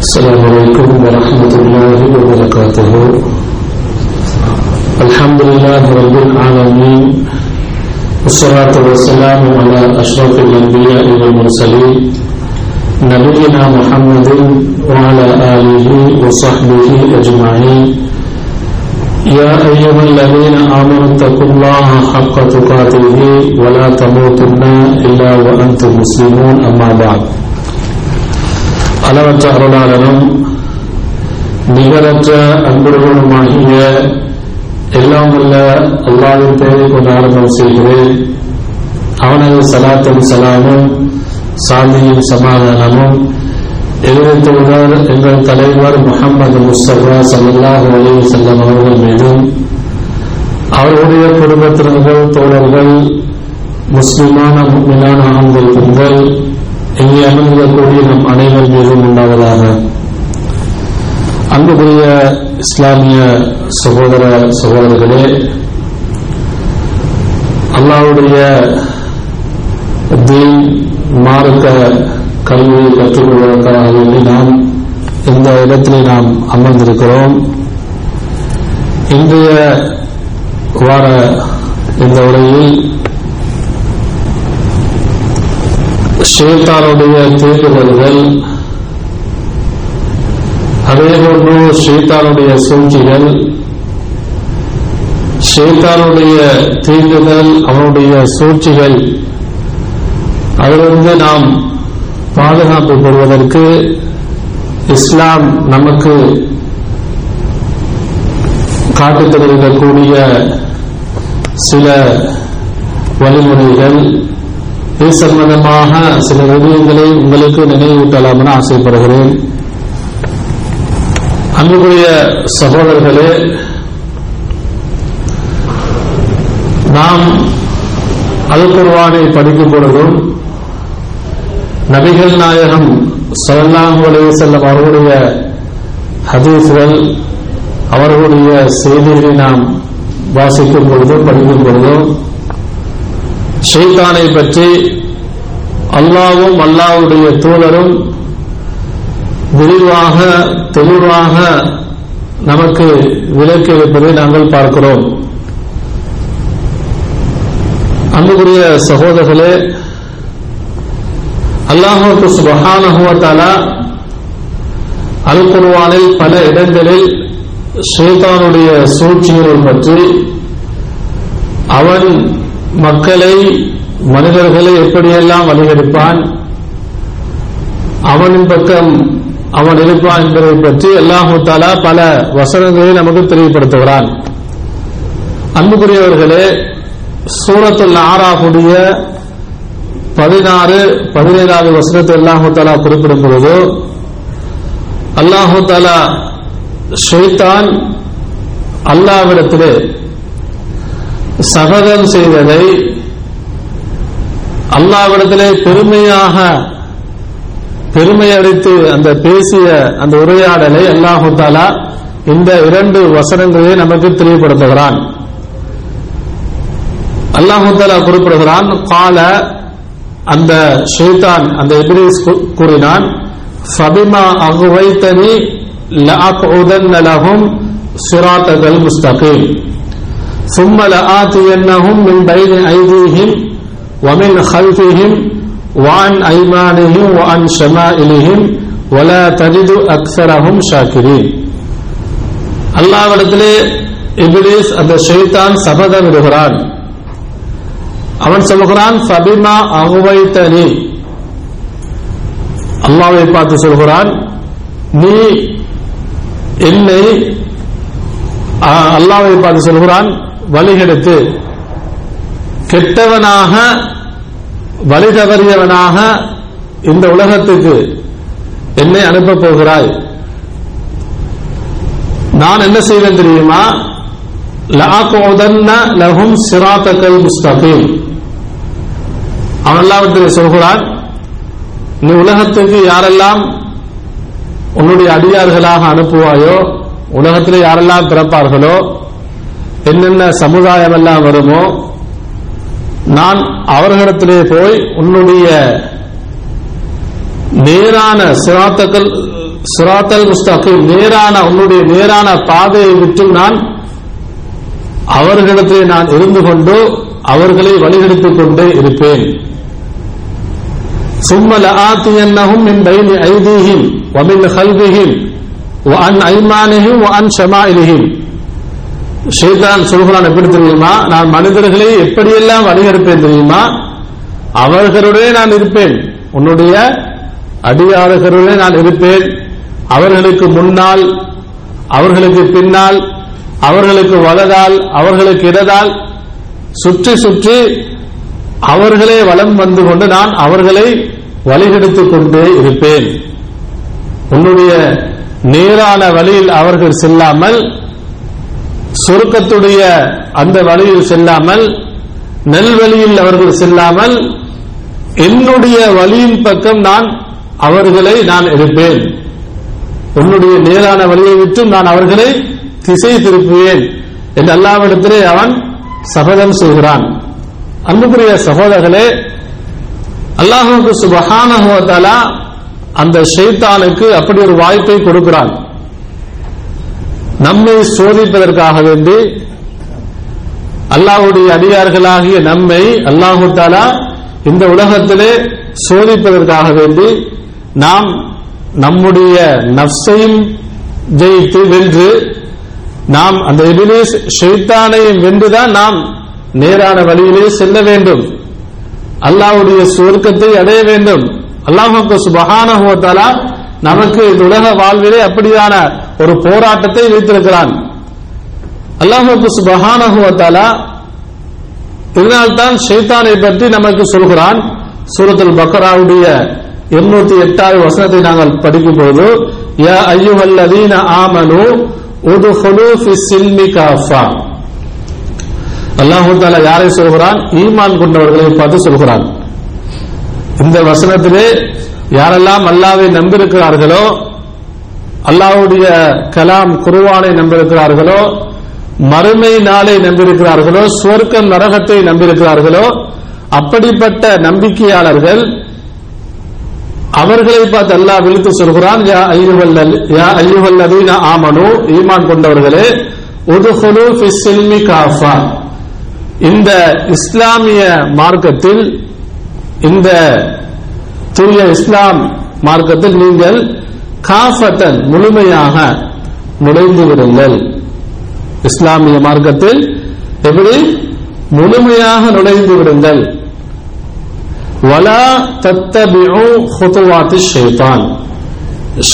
السلام عليكم ورحمة الله وبركاته. الحمد لله رب العالمين والصلاة والسلام على أشرف الأنبياء والمرسلين نبينا محمد وعلى آله وصحبه أجمعين. يا أيها الذين آمنوا اتقوا الله حق تقاته ولا تموتن إلا وأنتم مسلمون أما بعد. அளவற்ற அருளாளரும் நிகரற்ற அன்புடனுமாகிய எல்லாம் உள்ள அல்லாவின் பெயரை கொண்டு ஆரம்பம் செய்கிறேன். அவனது சலாத்தும் சலாமும் சாந்தியும் சமாதானமும் எழுதித்துள்ளார் எங்கள் தலைவர் முகமது முஸ்தபா சல்லாஹ் அலி செல்லம் அவர்கள் மீதும் அவர்களுடைய குடும்பத்தினர்கள் தோழர்கள் முஸ்லிமான முக்மினான ஆண்கள் பெண்கள் இங்கே அமர்ந்திருக்கக்கூடிய நம் அனைவர் மீதும் உண்டாவதாக அன்புக்குரிய இஸ்லாமிய சகோதர சகோதரர்களே அல்லாவுடைய தீன் மார்க்க கல்வியை கற்றுக்கொள்வதற்காக வேண்டி நாம் இந்த இடத்திலே நாம் அமர்ந்திருக்கிறோம். இன்றைய வார இந்த உரையில் ஷேத்தானுடைய தீர்வுகள் அதேபோன்று ஷேத்தானுடைய சூழ்ச்சிகள் ஷேத்தானுடைய தீர்வுகள் அவனுடைய சூழ்ச்சிகள் அதிலிருந்து நாம் பாதுகாப்பு பெறுவதற்கு இஸ்லாம் நமக்கு காட்டித் தருவிக்கக்கூடிய சில வழிமுறைகள் இது சம்பந்தமாக சில விடயங்களை உங்களுக்கு நினைவூட்டலாம் என ஆசைப்படுகிறேன். அன்புக்குரிய சகோதரர்களே நாம் அல்குர்வானை படிக்கும் பொழுதும் நபிகள் நாயகம் சல்லாஹூ செல்லும் அவர்களுடைய ஹதீஸ்கள் அவர்களுடைய செய்திகளை நாம் வாசிக்கும் பொழுதும் படிக்கும் பொழுதும் ஷெய்தானை பற்றி அல்லாவும் அல்லாவுடைய தூதரும் விரிவாக தெளிவாக நமக்கு விலக்கி இருப்பதை நாங்கள் பார்க்கிறோம். அன்புக்குரிய சகோதரர்களே அல்லாஹுக்கு சுபகானகுவத்தாலா அல் குருவானில் பல இடங்களில் ஷேத்தானுடைய சூழ்ச்சிகள் பற்றி அவன் மக்களை மனிதர்களை எப்படியெல்லாம் வழிகெடுப்பான் அவனின் பக்கம் அவன் இருப்பான் என்பதை பற்றி அல்லாஹு தாலா பல வசனங்களை நமக்கு தெளிவுபடுத்துகிறான் அன்புக்குரியவர்களே சூரத்துல் ஆறாவுடைய பதினாறு பதினேழாவது வசனத்தை அல்லாஹு தாலா குறிப்பிடும் பொழுது அல்லாஹு தாலா ஷெய்தான் அல்லாவிடத்திலே சபதம் செய்ததை அல்லாவிடத்திலே பெருமையாக பெருமை அடித்து அந்த பேசிய அந்த உரையாடலை அல்லாஹு தாலா இந்த இரண்டு வசனங்களை நமக்கு தெளிவுபடுத்துகிறான் அல்லாஹு தாலா குறிப்பிடுகிறான் கால அந்த ஷேதான் அந்த இப்ரீஸ் கூறினான் ஃபபிமா அகுவைத்தனி லஅக்உதன்ன லஹும் சிராத்தல் முஸ்தகீம் ثم لآتينهم من بين أيديهم ومن خلفهم وعن أيمانهم وعن شمائلهم ولا تجد أكثرهم شاكرين அல்லாவிடத்திலே இபிலிஸ் அந்த ஷைத்தான் சபதம் விடுகிறான் அவன் சொல்கிறான் ஃபபிமா அகுவைத்தனி அல்லாவை பார்த்து சொல்கிறான் நீ என்னை அல்லாவை பார்த்து சொல்கிறான் வழிகெடுத்து கெட்டவனாக வழி தவறியவனாக இந்த உலகத்துக்கு என்னை அனுப்பப் போகிறாய். நான் என்ன செய்வேன் தெரியுமா? லகும் சிராத்தக்கல் முஸ்தகீம். அவன் எல்லாவற்றையும் சொல்கிறான் நீ உலகத்துக்கு யாரெல்லாம் உன்னுடைய அடியார்களாக அனுப்புவாயோ உலகத்தில் யாரெல்லாம் பிறப்பார்களோ என்னென்ன சமுதாயம் எல்லாம் வருமோ நான் அவர்களிடத்திலே போய் உன்னுடைய நேரான சிராத்தக்கள் சுராத்தல் முஸ்தகிம் நேரான உன்னுடைய நேரான பாதையை விட்டு நான் அவர்களிடத்திலே நான் இருந்து கொண்டு அவர்களை வழிகெடுத்துக் கொண்டே இருப்பேன் ثم لآتينهم من بين أيديهم ومن خلفهم وعن أيمانهم وعن شمائلهم ஷேதான் சொல்கிறான் எப்படி தெரியுமா? நான் மனிதர்களை எப்படியெல்லாம் வழிகெடுப்பேன் தெரியுமா? அவர்களுடைய நான் இருப்பேன். உன்னுடைய அடியார்களுடைய நான் இருப்பேன். அவர்களுக்கு முன்னால் அவர்களுக்கு பின்னால் அவர்களுக்கு வலதால் அவர்களுக்கு இடதால் சுற்றி சுற்றி அவர்களே வலம் வந்து கொண்டு நான் அவர்களை வழிகெடுத்துக் கொண்டே இருப்பேன். உன்னுடைய நேரான வழியில் அவர்கள் செல்லாமல் சுருக்கத்துடைய அந்த வழியில் செல்லாமல் நெல்வழியில் அவர்கள் செல்லாமல் என்னுடைய வழியின் பக்கம் நான் அவர்களை நான் எடுப்பேன். உன்னுடைய நேரான வழியை விட்டு நான் அவர்களை திசை திருப்புவேன் என்று அல்லாவிடத்திலே அவன் சபதம் செய்கிறான் அன்புக்குரிய சகோதரர்களே அல்லாஹுக்கு சுபகான அந்த ஷெய்தானுக்கு அப்படி ஒரு வாய்ப்பை கொடுக்கிறான். நம்மை சோதிப்பதற்காக வேண்டி அல்லாஹுடைய அடியார்களாகிய நம்மை அல்லாஹு தாலா இந்த உலகத்திலே சோதிப்பதற்காக வேண்டி நாம் நம்முடைய நப்சையும் ஜெயித்து வென்று நாம் அந்த எபிலேஸ் ஷைத்தானையும் வென்றுதான் நாம் நேரான வழியிலே செல்ல வேண்டும். அல்லாஹ்வுடைய சுவர்க்கத்தை அடைய வேண்டும். அல்லாஹுக்கு சுபஹானஹுவத்தாலா நமக்கு இந்த உலக வாழ்விலே அப்படியான ஒரு போராட்டத்தை வைத்திருக்கிறான் அல்லாஹுக்கு சுபஹானஹுவத்தாலா இதனால்தான் ஷைத்தானை பற்றி நமக்கு சொல்கிறான். சூரத்தில் பக்கராவுடைய இருநூத்தி எட்டாவது வசனத்தை நாங்கள் படிக்கும் போது யா ஐயுஹல்லதீன ஆமனு உதுஹுலு ஃபி சில்மி காஃபா. அல்லாஹு தாலா யாரை சொல்கிறான்? ஈமான் கொண்டவர்களை பார்த்து சொல்கிறான். இந்த வசனத்திலே யாரெல்லாம் அல்லாவை நம்பியிருக்கிறார்களோ அல்லாவுடைய கலாம் குருவானை நம்பியிருக்கிறார்களோ மறுமை நாளை நம்பியிருக்கிறார்களோ சுவர்க்கம் நரகத்தை நம்பியிருக்கிறார்களோ அப்படிப்பட்ட நம்பிக்கையாளர்கள் அவர்களை பார்த்து அல்லாஹ் விழித்து சொல்கிறான் யா ஐயுவல்லல் யா ஐயுவல்லதீன ஆமனு ஈமான் கொண்டவர்களே உதுஹுலு காஃபா இந்த இஸ்லாமிய மார்க்கத்தில் இந்த தூய இஸ்லாம் மார்க்கத்தில் நீங்கள் காஃபத்தன் முழுமையாக நுழைந்து விடுங்கள். இஸ்லாமிய மார்க்கத்தில் எப்படி? முழுமையாக நுழைந்து விடுங்கள். வலா தத்தபிஉ ஹுதுவாத்தி ஷைத்தான்.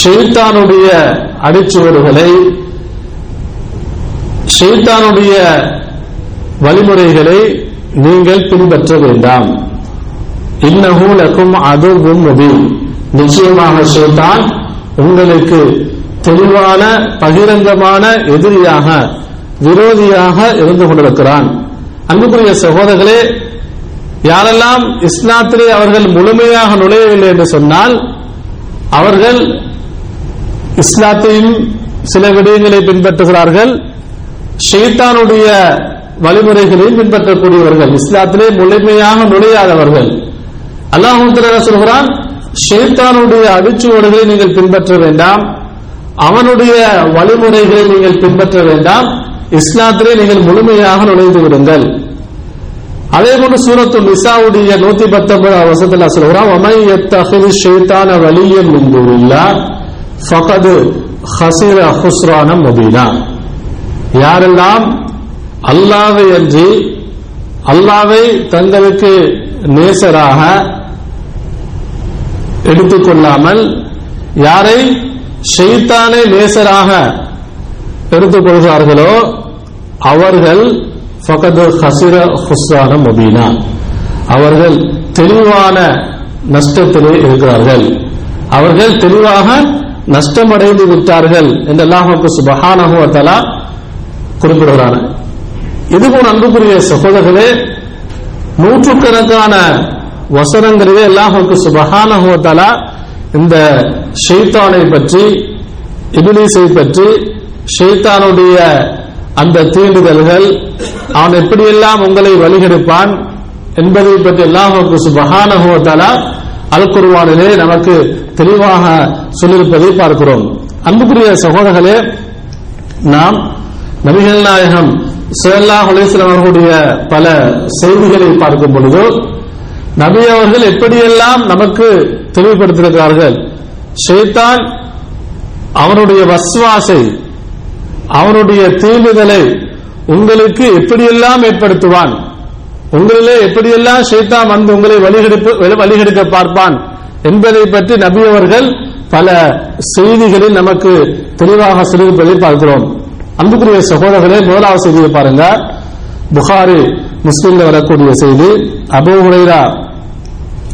ஷைத்தானுடைய அடிச்சுவடுகளை ஷெய்தானுடைய வழிமுறைகளை நீங்கள் பின்பற்ற வேண்டாம். இன்னஹு அதுவும் முபீன். நிச்சயமாக ஷைத்தான் உங்களுக்கு தெளிவான பகிரங்கமான எதிரியாக விரோதியாக இருந்து கொண்டிருக்கிறான். அன்புக்குரிய சகோதரர்களே யாரெல்லாம் இஸ்லாத்திலே அவர்கள் முழுமையாக நுழையவில்லை என்று சொன்னால் அவர்கள் இஸ்லாத்தையும் சில விடயங்களை பின்பற்றுகிறார்கள். ஷெய்தானுடைய வழிமுறைகளையும் பின்பற்றக்கூடியவர்கள் இஸ்லாத்திலே முழுமையாக நுழையாதவர்கள். அல்லாஹு சொல்கிறான்? ஷேத்தானுடைய அடிச்சுவடுகளை நீங்கள் பின்பற்ற வேண்டாம். அவனுடைய வழிமுறைகளை நீங்கள் பின்பற்ற வேண்டாம். இஸ்லாத்திலே நீங்கள் முழுமையாக நுழைந்து விடுங்கள். அதே போன்று சூரத்து நிசாவுடைய நூத்தி பத்தொன்பது வசத்துல சொல்கிறான் அமை எத்தகு ஷேத்தான வலியம் மிங்குவில்லா ஃபகது ஹசிர ஹுஸ்ரான முபீனா. யாரெல்லாம் அல்லாவை அன்றி அல்லாவை தங்களுக்கு நேசராக எடுத்துக்கொள்ளாமல் யாரை ஷெய்தானை நேசராக எடுத்துக்கொள்கிறார்களோ அவர்கள் ஃபகது ஹசிர ஹுஸ்ரான முபீனா. அவர்கள் தெளிவான நஷ்டத்திலே இருக்கிறார்கள். அவர்கள் தெளிவாக நஷ்டமடைந்து விட்டார்கள் என்று அல்லாஹுக்கு சுபஹானஹு தலா இதுவும் இதுபோல் அன்புக்குரிய சகோதரர்களே நூற்றுக்கணக்கான வசனங்களிலே அல்லாஹுக்கு சுபஹானஹு இந்த ஷெய்தானை பற்றி இபிலிசை பற்றி ஷெய்தானுடைய அந்த தீண்டுதல்கள் அவன் எப்படியெல்லாம் உங்களை வழிகெடுப்பான் என்பதை பற்றி அல்லாஹுக்கு சுபஹானஹு அல் குருவானிலே நமக்கு தெளிவாக சொல்லியிருப்பதை பார்க்கிறோம். அன்புக்குரிய சகோதரர்களே நாம் நபிகள் நாயகம் ஸல்லல்லாஹு அலைஹி அவர்களுடைய பல செய்திகளை பார்க்கும் பொழுது நபி அவர்கள் எப்படியெல்லாம் நமக்கு தெளிவுபடுத்திருக்கிறார்கள்? ஷேத்தான் அவனுடைய வஸ்வாசை அவனுடைய தீண்டுதலை உங்களுக்கு எப்படியெல்லாம் ஏற்படுத்துவான்? உங்களிலே எப்படியெல்லாம் ஷேத்தான் வந்து உங்களை வழிகெடுப்பு வழிகெடுக்க பார்ப்பான்? என்பதை பற்றி நபி அவர்கள் பல செய்திகளில் நமக்கு தெளிவாக சொல்லியிருப்பதை பார்க்கிறோம். அன்புக்குரிய சகோதரர்களே முதலாவது செய்தியை பாருங்க. புகாரி முஸ்லிம்ல வரக்கூடிய செய்தி அபூ ஹுரைரா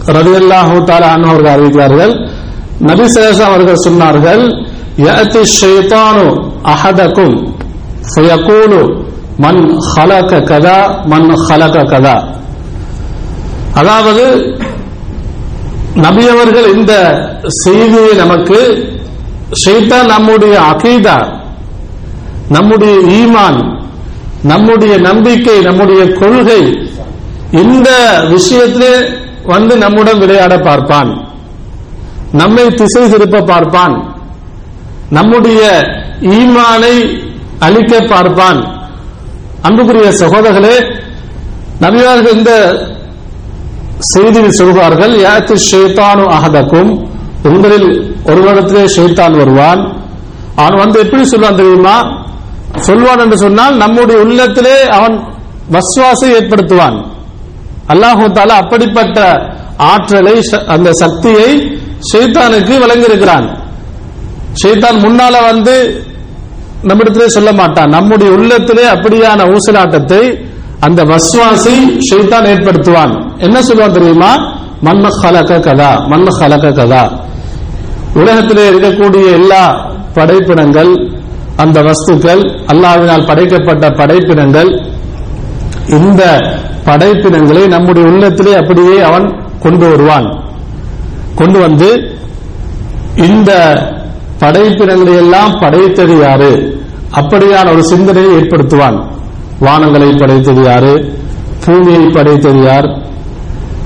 ரலியல்லாஹு தாலா அண்ணா அவர்கள் அறிவித்தார்கள் நபி அவர்கள் சொன்னார்கள் யஅதி ஹலக கதா மன் ஹலக கதா. அதாவது நபியவர்கள் இந்த செய்தியை நமக்கு ஷைத்தா நம்முடைய அகீதா நம்முடைய ஈமான் நம்முடைய நம்பிக்கை நம்முடைய கொள்கை இந்த விஷயத்திலே வந்து நம்முடன் விளையாட பார்ப்பான். நம்மை திசை திருப்ப பார்ப்பான். நம்முடைய ஈமானை அழிக்க பார்ப்பான். அன்புக்குரிய சகோதரர்களே நபியார்கள் இந்த செய்தியில் சொல்வார்கள் யாத்து ஷேத்தானு அகதக்கும் உங்களில் ஒரு வருடத்திலே ஷேத்தான் வருவான். அவன் வந்து எப்படி சொல்வான் தெரியுமா? சொல்வான் என்று சொன்னால் நம்முடைய உள்ளத்திலே அவன் வஸ்வாசை ஏற்படுத்துவான். அல்லாஹு தாலா அப்படிப்பட்ட ஆற்றலை ச- அந்த சக்தியை ஷெய்தானுக்கு வழங்கியிருக்கிறான். ஷைத்தான் முன்னால வந்து நம்மிடத்திலே சொல்ல மாட்டான். நம்முடைய உள்ளத்திலே அப்படியான ஊசலாட்டத்தை அந்த வஸ்வாசி ஷெய்தான் ஏற்படுத்துவான். என்ன சொல்லுவான் தெரியுமா? மன்ம ஹலக கதா மன்ம ஹலக கதா. உலகத்திலே இருக்கக்கூடிய எல்லா படைப்பினங்கள் அந்த வஸ்துக்கள் அல்லாவினால் படைக்கப்பட்ட படைப்பினங்கள் இந்த படைப்பினங்களை நம்முடைய உள்ளத்திலே அப்படியே அவன் கொண்டு வருவான். கொண்டு வந்து இந்த படைப்பினங்களை எல்லாம் படைத்தது யாரு? அப்படியான ஒரு சிந்தனையை ஏற்படுத்துவான். வானங்களை படைத்தது யாரு? பூமியை படைத்தது யார்?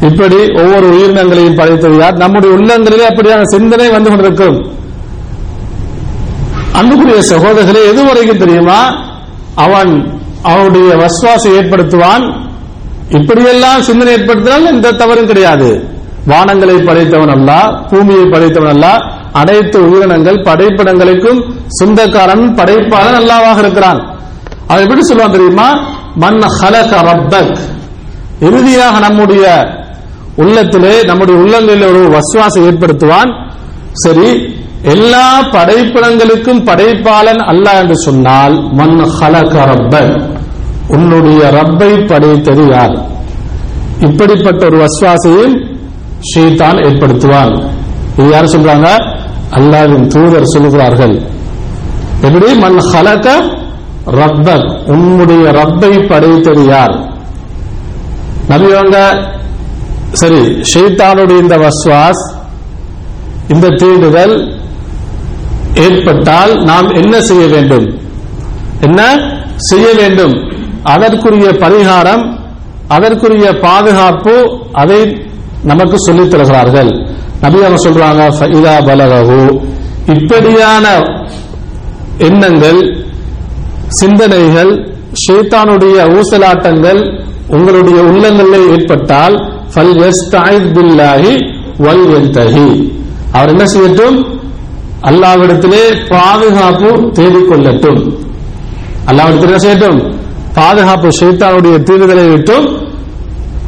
இப்படி ஒவ்வொரு உயிரினங்களையும் படைத்தது யார்? நம்முடைய உள்ளங்களிலே அப்படியான சிந்தனை வந்து கொண்டிருக்கும். அன்புக்குரிய சகோதரர்களே எது வரைக்கும் தெரியுமா? அவன் அவனுடைய வஸ்வாசை ஏற்படுத்துவான். இப்படியெல்லாம் சிந்தனை ஏற்படுத்தினால் எந்த தவறும் கிடையாது. வானங்களை படைத்தவன் அல்ல பூமியை படைத்தவன் அல்ல அனைத்து உயிரினங்கள் படைப்பிடங்களுக்கும் சொந்தக்காரன் படைப்பாளன் அல்லாவாக இருக்கிறான். அவன் எப்படி சொல்லுவான் தெரியுமா? மன் ஹலக ரப்பக். இறுதியாக நம்முடைய உள்ளத்திலே நம்முடைய உள்ளங்களில் ஒரு வசுவாசம் ஏற்படுத்துவான். சரி எல்லா படைப்பிடங்களுக்கும் படைப்பாளன் அல்ல என்று சொன்னால் மன் ஹலக ரப்பக். உன்னுடைய ரப்பை படைத்தது யார்? இப்படிப்பட்ட ஒரு வஸ்வாசையும் ஷீதான் ஏற்படுத்துவான். இது யார் சொல்றாங்க? அல்லாவின் தூதர் சொல்கிறார்கள். எப்படி? மண் ஹலக ரப்பர் உன்னுடைய ரப்பை படைத்தது யார்? நபியவங்க சரி ஷெய்தானுடைய இந்த வஸ்வாஸ் இந்த தீண்டுதல் ஏற்பட்டால் நாம் என்ன செய்ய வேண்டும்? என்ன? செய்ய வேண்டும். அதற்குரிய பரிகாரம் அதற்குரிய பாதுகாப்பு அதை நமக்கு சொல்லித் தருகிறார்கள். நபி அவங்க சொல்றாங்க "ஃபஇதா பலகஹு. இப்படியான எண்ணங்கள் சிந்தனைகள் ஷேத்தானுடைய ஊசலாட்டங்கள் உங்களுடைய உள்ளங்களில் ஏற்பட்டால் ஃபல் யஸ்தஇத் பில்லாஹி வல் யன்தஹி. அவர் என்ன செய்யட்டும்? அல்லாவிடத்திலே பாதுகாப்பு தேடிக்கொள்ளட்டும். அல்லாவிடத்தில் என்ன செய்யட்டும்? பாதுகாப்பு ஷைத்தானுடைய தீர்வுகளை விட்டும்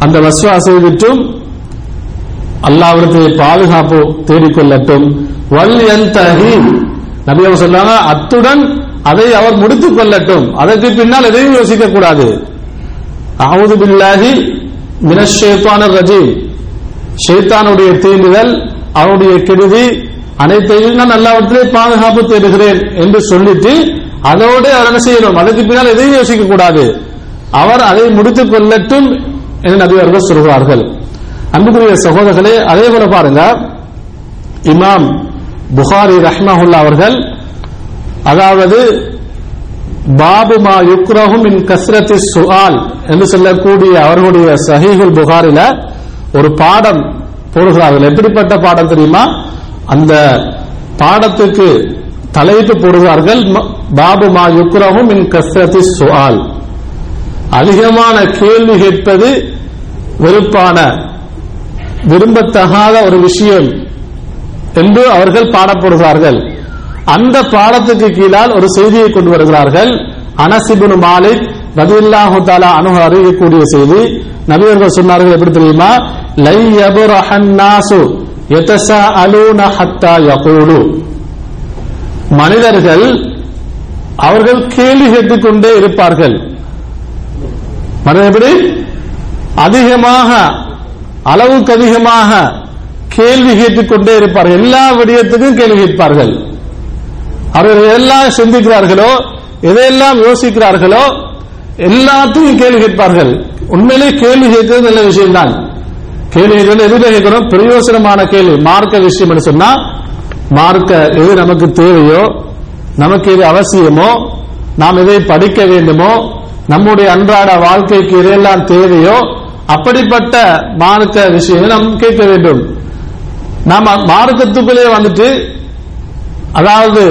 அந்த வஸ்வாசை விட்டும் அல்லாவிடத்திலே பாதுகாப்பு தேடிக்கொள்ளட்டும் வல் யன்தஹி நபி அவர் சொல்றாங்க அத்துடன் அதை அவர் முடித்துக் கொள்ளட்டும். அதற்கு பின்னால் எதையும் யோசிக்க கூடாது. அவுது பில்லாஹி மினஷேத்தான ரஜி ஷைத்தானுடைய தீண்டுதல் அவனுடைய கெடுதி அனைத்தையும் நான் அல்லாவிடத்திலே பாதுகாப்பு தேடுகிறேன் என்று சொல்லிட்டு அதோடு அவர் என்ன செய்யணும்? அதற்கு பின்னால் எதையும் யோசிக்க கூடாது அவர் அதை முடித்துக் கொள்ளட்டும் என நபி அவர்கள் சொல்கிறார்கள். அன்புக்குரிய சகோதரர்களே அதே போல பாருங்க. இமாம் புகாரி ரஹ்மஹுல்லா அவர்கள் அதாவது பாபு மா யுக்ரஹும் இன் கஸ்ரத்தி சுஆல் என்று சொல்லக்கூடிய அவர்களுடைய சஹீஹுல் புகாரில ஒரு பாடம் போடுகிறார்கள். எப்படிப்பட்ட பாடம் தெரியுமா? அந்த பாடத்துக்கு தலையிட்டு போடுகிறார்கள். பாபு மா யுக்ரஹும் மின் கஸ்ரதி சுவால். அதிகமான கேள்வி கேட்பது வெறுப்பான விரும்பத்தகாத ஒரு விஷயம் என்று அவர்கள் பாடப்படுகிறார்கள். அந்த பாடத்துக்கு கீழால் ஒரு செய்தியை கொண்டு வருகிறார்கள். அனசிபுன் மாலிக் ரதில்லாஹு தாலா அனு அறிவிக்கக்கூடிய செய்தி. நபியர்கள் சொன்னார்கள் எப்படி தெரியுமா? லை யபுரஹன் எதசா அலூன ஹத்தா யகூலு. மனிதர்கள் அவர்கள் கேள்வி கேட்டுக் கொண்டே இருப்பார்கள். மனிதர் எப்படி? அதிகமாக அளவுக்கு அதிகமாக கேள்வி கேட்டுக் கொண்டே இருப்பார்கள். எல்லா விடயத்துக்கும் கேள்வி கேட்பார்கள். அவர்கள் எல்லாம் சிந்திக்கிறார்களோ எதையெல்லாம் யோசிக்கிறார்களோ எல்லாத்தையும் கேள்வி கேட்பார்கள். உண்மையிலே கேள்வி கேட்கிறது நல்ல விஷயம் தான் கேள்வி கேட்கிறது எதுல கேட்கிறோம் பிரயோசனமான கேள்வி. மார்க்க விஷயம் என்று சொன்னா மார்க்க எது நமக்கு தேவையோ நமக்கு எது அவசியமோ? நாம் எதை படிக்க வேண்டுமோ? நம்முடைய அன்றாட வாழ்க்கைக்கு எதையெல்லாம் தேவையோ? அப்படிப்பட்ட மார்க்க விஷயங்களை நாம் கேட்க வேண்டும். நாம் மார்க்கத்துக்குள்ளே வந்துட்டு அதாவது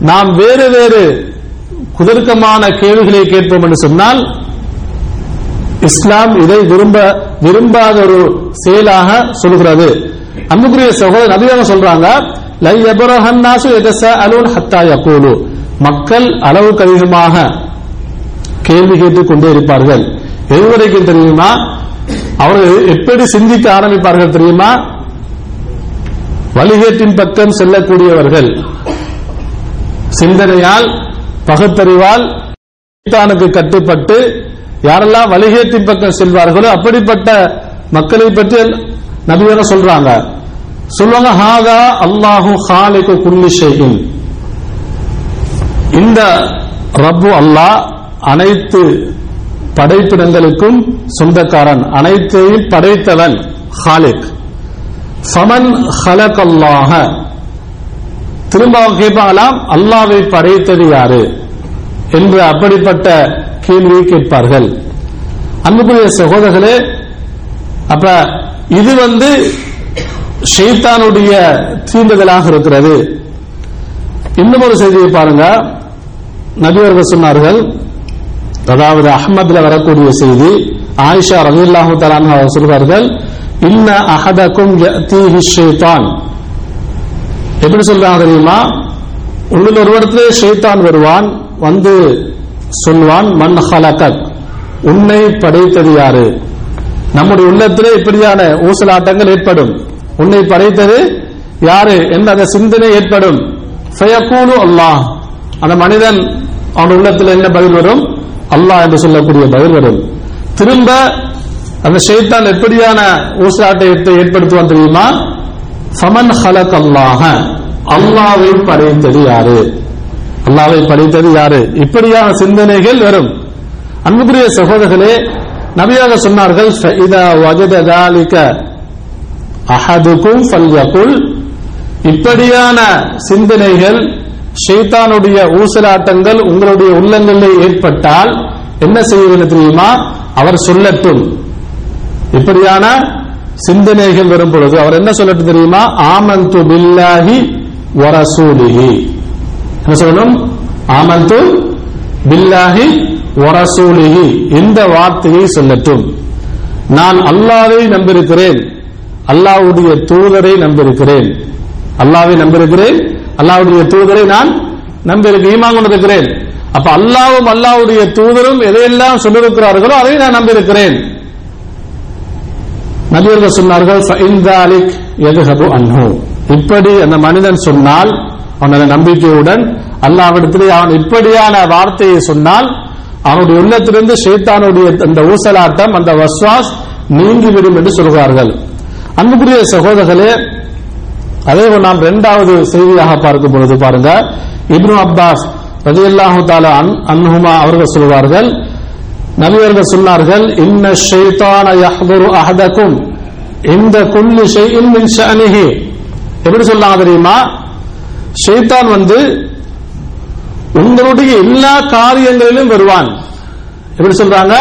நாம் வேறு வேறு குதர்க்கமான கேள்விகளை கேட்போம் என்று சொன்னால் இஸ்லாம் இதை விரும்ப விரும்பாத ஒரு செயலாக சொல்கிறது. அன்புக்குரிய சகோதரர் அதிகமாக சொல்றாங்க மக்கள் அளவுக்கு அதிகமாக கேள்வி கேட்டுக் கொண்டே இருப்பார்கள். எதுவரைக்கும் தெரியுமா? அவர்கள் எப்படி சிந்திக்க ஆரம்பிப்பார்கள் தெரியுமா? வழிகேட்டின் பக்கம் செல்லக்கூடியவர்கள். சிந்தனையால் பகுத்தறிவால் கட்டுப்பட்டு யாரெல்லாம் வழிகேட்டின் பக்கம் செல்வார்களோ அப்படிப்பட்ட மக்களை பற்றி நபியான சொல்றாங்க. சொல்லுவாங்க ஹாதா அல்லாஹு ஹாலிகு குல்லி ஷைஇன். இந்த ரப்பு அல்லாஹ் அனைத்து படைப்பிடங்களுக்கும் சொந்தக்காரன் அனைத்தையும் படைத்தவன் ஹாலிக். சமன் ஹலக் அல்லாஹ திரும்ப கேட்பாங்களாம் அல்லாவை படைத்தது யாரு? என்று அப்படிப்பட்ட கேள்வியை கேட்பார்கள். அன்புக்குரிய சகோதரர்களே அப்ப இது வந்து ஷைத்தானுடைய தீண்டுதலாக இருக்கிறது. இன்னும் ஒரு செய்தியை பாருங்க. நபியர்கள் சொன்னார்கள் அதாவது அகமதுல வரக்கூடிய செய்தி ஆயிஷா ரலியல்லாஹு தஆலா சொல்வார்கள் அவர்கள் இன்ன அஹதக்கும் ஷைத்தான். எப்படி சொல்றாங்க தெரியுமா? உள்ள ஒருவரத்திலே ஷைத்தான் வருவான் வந்து சொல்வான் மண் ஹலகத் உன்னை படைத்தது யாரு? நம்முடைய உள்ளத்திலே இப்படியான ஊசலாட்டங்கள் ஏற்படும். உன்னை படைத்தது யாரு? என்று அந்த சிந்தனை ஏற்படும். அல்லாஹ். அந்த மனிதன் அவன் உள்ளத்தில் என்ன பதில் வரும்? அல்லாஹ் என்று சொல்லக்கூடிய பதில் வரும். திரும்ப அந்த ஷெய்தான் எப்படியான ஊசலாட்டத்தை ஏற்படுத்துவான் தெரியுமா? சமன் ஹலத் அல்லாஹ அல்லாவை படைத்தது யாரு? அல்லாவை படைத்தது யாரு? இப்படியான சிந்தனைகள் வரும். அன்புக்குரிய சகோதரர்களே நபியாக சொன்னார்கள் அஹதுக்கும் பல்யகுல் இப்படியான சிந்தனைகள் ஷைத்தானுடைய ஊசலாட்டங்கள் உங்களுடைய உள்ளங்களில் ஏற்பட்டால் என்ன செய்ய வேண்டும் தெரியுமா? அவர் சொல்லட்டும். இப்படியான சிந்தனைகள் வரும் பொழுது அவர் என்ன சொல்லட்டும் தெரியுமா? ஆமந்து பில்லாஹி வரசூலிஹி. என்ன சொல்லணும்? ஆமந்து பில்லாஹி வரசூலிஹி. இந்த வார்த்தையை சொல்லட்டும். நான் அல்லாவை நம்பியிருக்கிறேன். அல்லாவுடைய தூதரை நம்பியிருக்கிறேன். அல்லாவை நம்பியிருக்கிறேன். அல்லாவுடைய தூதரை நான் நம்பியிருக்கிறேன் ஈமான் கொண்டிருக்கிறேன். அப்ப அல்லாவும் அல்லாவுடைய தூதரும் எதையெல்லாம் சொல்லியிருக்கிறார்களோ அதை நான் நம்பியிருக்கிறேன். நபியர்கள் சொன்னார்கள் அன்ஹு. இப்படி அந்த மனிதன் சொன்னால் அவனது நம்பிக்கையுடன் அல்லாவிடத்திலே அவன் இப்படியான வார்த்தையை சொன்னால் அவனுடைய உள்ளத்திலிருந்து ஷேத்தானுடைய அந்த ஊசலாட்டம் அந்த வஸ்வாஸ் நீங்கிவிடும் என்று சொல்கிறார்கள். அன்புக்குரிய சகோதரர்களே அதே போல் நாம் இரண்டாவது செய்தியாக பார்க்கும் பொழுது பாருங்க. இப்னு அப்பாஸ் ரலியல்லாஹு தஆலா அன் அன்ஹுமா அவர்கள் சொல்வார்கள் நபியர்கள் சொன்னார்கள் இன்ன ஷைத்தான யஹ்துரு அஹதக்கும் இந்த குல்லி ஷைஇன் மின் ஷஅனிஹி. எப்படி சொல்லாங்க தெரியுமா? ஷைத்தான் வந்து உங்களுடைய எல்லா காரியங்களிலும் வருவான். எப்படி சொல்றாங்க?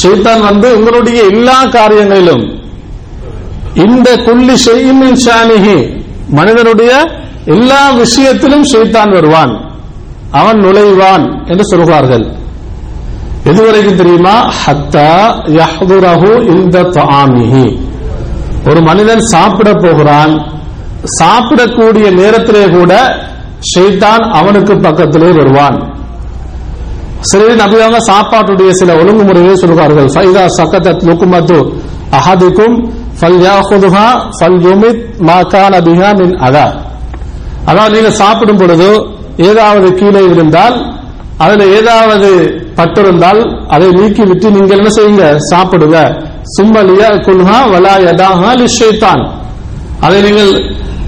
ஷைத்தான் வந்து உங்களுடைய எல்லா காரியங்களிலும் இந்த கொல்லி செய்யும் மின் மனிதனுடைய எல்லா விஷயத்திலும் ஷைத்தான் வருவான். அவன் நுழைவான் என்று சொல்கிறார்கள். எதுவரைக்கும் தெரியுமா? ஹத்தா யஹ்துரஹு இந்த தாமிஹி ஒரு மனிதன் சாப்பிட போகிறான். சாப்பிடக்கூடிய நேரத்திலே கூட ஷைத்தான் அவனுக்கு பக்கத்திலே வருவான். சரி நபியாக சாப்பாட்டுடைய சில ஒழுங்குமுறையை சொல்கிறார்கள். சைதா சக்கத்தத் லுக்குமத்து அஹதிக்கும் ஃபல்யாஹுதுஹா ஃபல் யுமித் மா பிஹா மின் அதா அதாவது நீங்க சாப்பிடும் பொழுது ஏதாவது கீழே இருந்தால் அதுல ஏதாவது பட்டிருந்தால் அதை நீக்கிவிட்டு நீங்கள் என்ன செய்யுங்க? சாப்பிடுங்க. சும்மலியா குல்ஹா வலா யதாஹா லிஷைத்தான் அதை நீங்கள்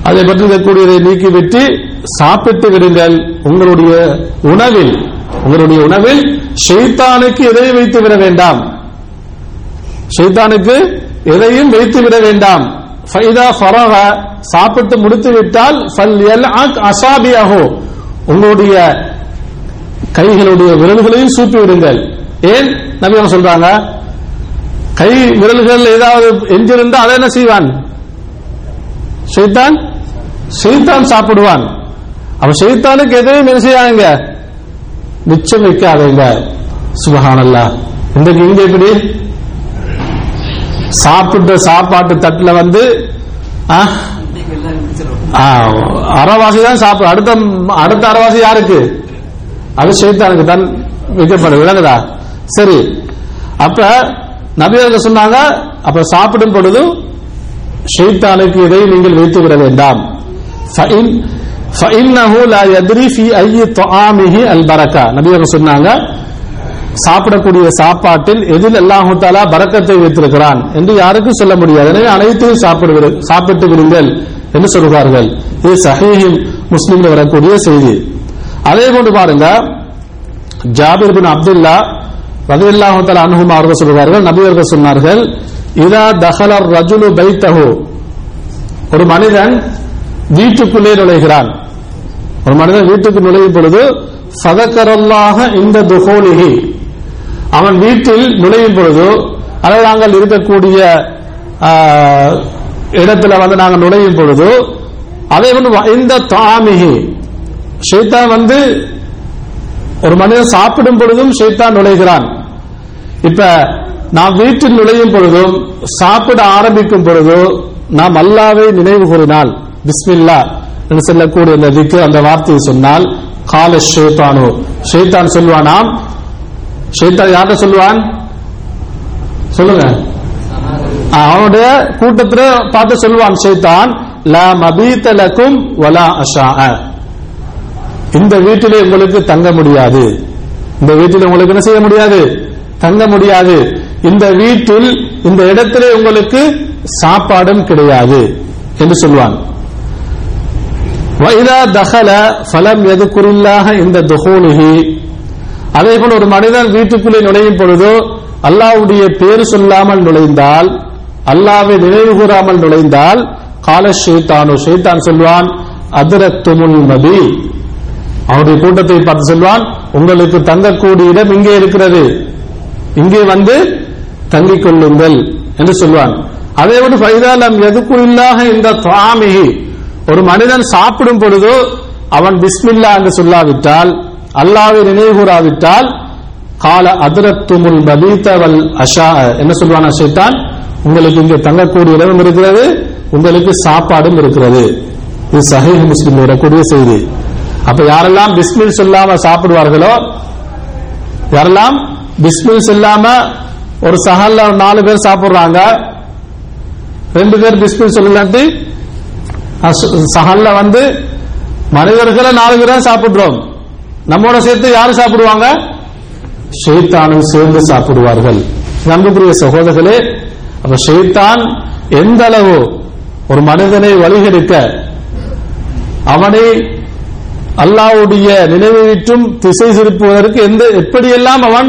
அதை பற்றி இருக்கக்கூடியதை நீக்கிவிட்டு சாப்பிட்டு விடுங்கள். உங்களுடைய உணவில் உங்களுடைய உணவில் ஷெய்தானுக்கு எதையும் வைத்து விட வேண்டாம்? ஷெய்தானுக்கு எதையும் வைத்து விட வேண்டாம். ஃபைதா ஃபரக சாப்பிட்டு முடித்து விட்டால் ஃபல் யல்அக் அசாபியஹு உங்களுடைய கைகளுடைய விரல்களையும் சூப்பி விடுங்கள். ஏன்? நபி சொல்றாங்க கை விரல்கள் ஏதாவது எஞ்சிருந்தா அதை என்ன செய்வான்? செய்தான் செய்தான் சாப்பிடுவான். அவன் செய்தானுக்கு எதையும் என்ன செய்யாங்க மிச்சம் வைக்காதீங்க. சுபஹானல்லா இன்றைக்கு இங்க எப்படி? சாப்பிட்ட சாப்பாட்டு தட்டுல வந்து அறவாசி தான் சாப்பிடும் அடுத்த அடுத்த அறவாசி யாருக்கு? அது சைத்தானுக்கு தான் வைக்கப்படும். விளங்குதா? சரி. அப்ப நபியர்கள் சொன்னாங்க அப்ப சாப்பிடும் பொழுது ஷைத்தானுக்கு இதை நீங்கள் வைத்து விட வேண்டாம். சொன்னாங்க சாப்பிடக்கூடிய சாப்பாட்டில் எதில் அல்லாஹு தாலா பரக்கத்தை வைத்திருக்கிறான் என்று யாருக்கும் சொல்ல முடியாது. எனவே அனைத்தையும் சாப்பிடுவது சாப்பிட்டு விடுங்கள் என்று சொல்கிறார்கள். இது சஹீஹிம் முஸ்லீம்ல வரக்கூடிய செய்தி. அதே கொண்டு பாருங்க ஜாபிர் பின் அப்துல்லா ரலியல்லாஹு தஆலா அன்ஹும் அவர்கள் சொல்கிறார்கள் நபி அவர்கள் சொன்னார்கள் இதா தஹலர் ரஜுலு பைத்தஹு. ஒரு மனிதன் வீட்டுக்குள்ளே நுழைகிறான். ஒரு மனிதன் வீட்டுக்கு நுழையும் பொழுது சதக்கரல்லாக இந்த துகோலிகி அவன் வீட்டில் நுழையும் பொழுதோ அல்லது நாங்கள் இருக்கக்கூடிய இடத்துல வந்து நாங்கள் நுழையும் பொழுதோ அதை போன்று இந்த தாமிகி ஷைத்தான் வந்து ஒரு மனிதன் சாப்பிடும் பொழுதும் ஷைத்தான் நுழைகிறான். இப்ப நாம் வீட்டில் நுழையும் பொழுதும் சாப்பிட ஆரம்பிக்கும் பொழுதோ நாம் அல்லாவை நினைவு கூறினால் பிஸ்மில்லா என்று சொல்லக்கூடிய அந்த திக்கு அந்த வார்த்தையை சொன்னால் கால ஷேத்தானோ. ஷைத்தான் சொல்வானாம் ஷைத்தான் யார்கிட்ட சொல்லுவான்? சொல்லுங்க. அவனுடைய கூட்டத்துல பார்த்து சொல்லுவான் ஷைத்தான் லா மபீத வலா அஷா இந்த வீட்டிலே உங்களுக்கு தங்க முடியாது. இந்த வீட்டில் உங்களுக்கு என்ன செய்ய முடியாது? தங்க முடியாது. இந்த வீட்டில் இந்த இடத்திலே உங்களுக்கு சாப்பாடும் கிடையாது என்று சொல்வான் வைதா தகல ஃபலம் எதுக்குறில்லாக இந்த துகோலுகி அதே போல ஒரு மனிதன் வீட்டுக்குள்ளே நுழையும் பொழுது அல்லாஹ்வுடைய பேர் சொல்லாமல் நுழைந்தால் அல்லாவை நினைவு கூறாமல் நுழைந்தால் கால ஷேத்தானு ஷேத்தான் சொல்வான் அதிரத்துமுல் நபி அவருடைய கூட்டத்தை பார்த்து சொல்வான் உங்களுக்கு தங்கக்கூடிய இடம் இங்கே இருக்கிறது. இங்கே வந்து தங்கிக் கொள்ளுங்கள் என்று சொல்வான். அதே விட ஃபைதாலம் எதுக்குள்ளாக இந்த துவாமிகி ஒரு மனிதன் சாப்பிடும் பொழுது அவன் பிஸ்மில்லா என்று சொல்லாவிட்டால் அல்லாவை நினைவு கூறாவிட்டால் கால அதிரத்துமுல் மபீத்தவல் அஷா என்ன சொல்வானா ஷைத்தான்? உங்களுக்கு இங்கே தங்கக்கூடிய இடமும் இருக்கிறது உங்களுக்கு சாப்பாடும் இருக்கிறது. இது சஹீஹ் முஸ்லிம் வரக்கூடிய செய்தி. அப்ப யாரெல்லாம் பிஸ்மில் சொல்லாம சாப்பிடுவார்களோ யாரெல்லாம் பிஸ்மில் சொல்லாம ஒரு சஹல்ல நாலு பேர் சாப்பிடுறாங்க ரெண்டு பேர் பிஸ்மில் சொல்லலாட்டி சஹல்ல வந்து மனிதர்களை நாலு பேர் சாப்பிடுறோம். நம்மோட சேர்த்து யாரு சாப்பிடுவாங்க? ஷெய்தானும் சேர்ந்து சாப்பிடுவார்கள். நம்புக்குரிய சகோதரர்களே அப்ப ஷெய்தான் எந்த அளவு ஒரு மனிதனை வழிகெடுக்க அவனை அல்லாவுடைய நினைவை விட்டும் திசை திருப்புவதற்கு எந்த எப்படியெல்லாம் அவன்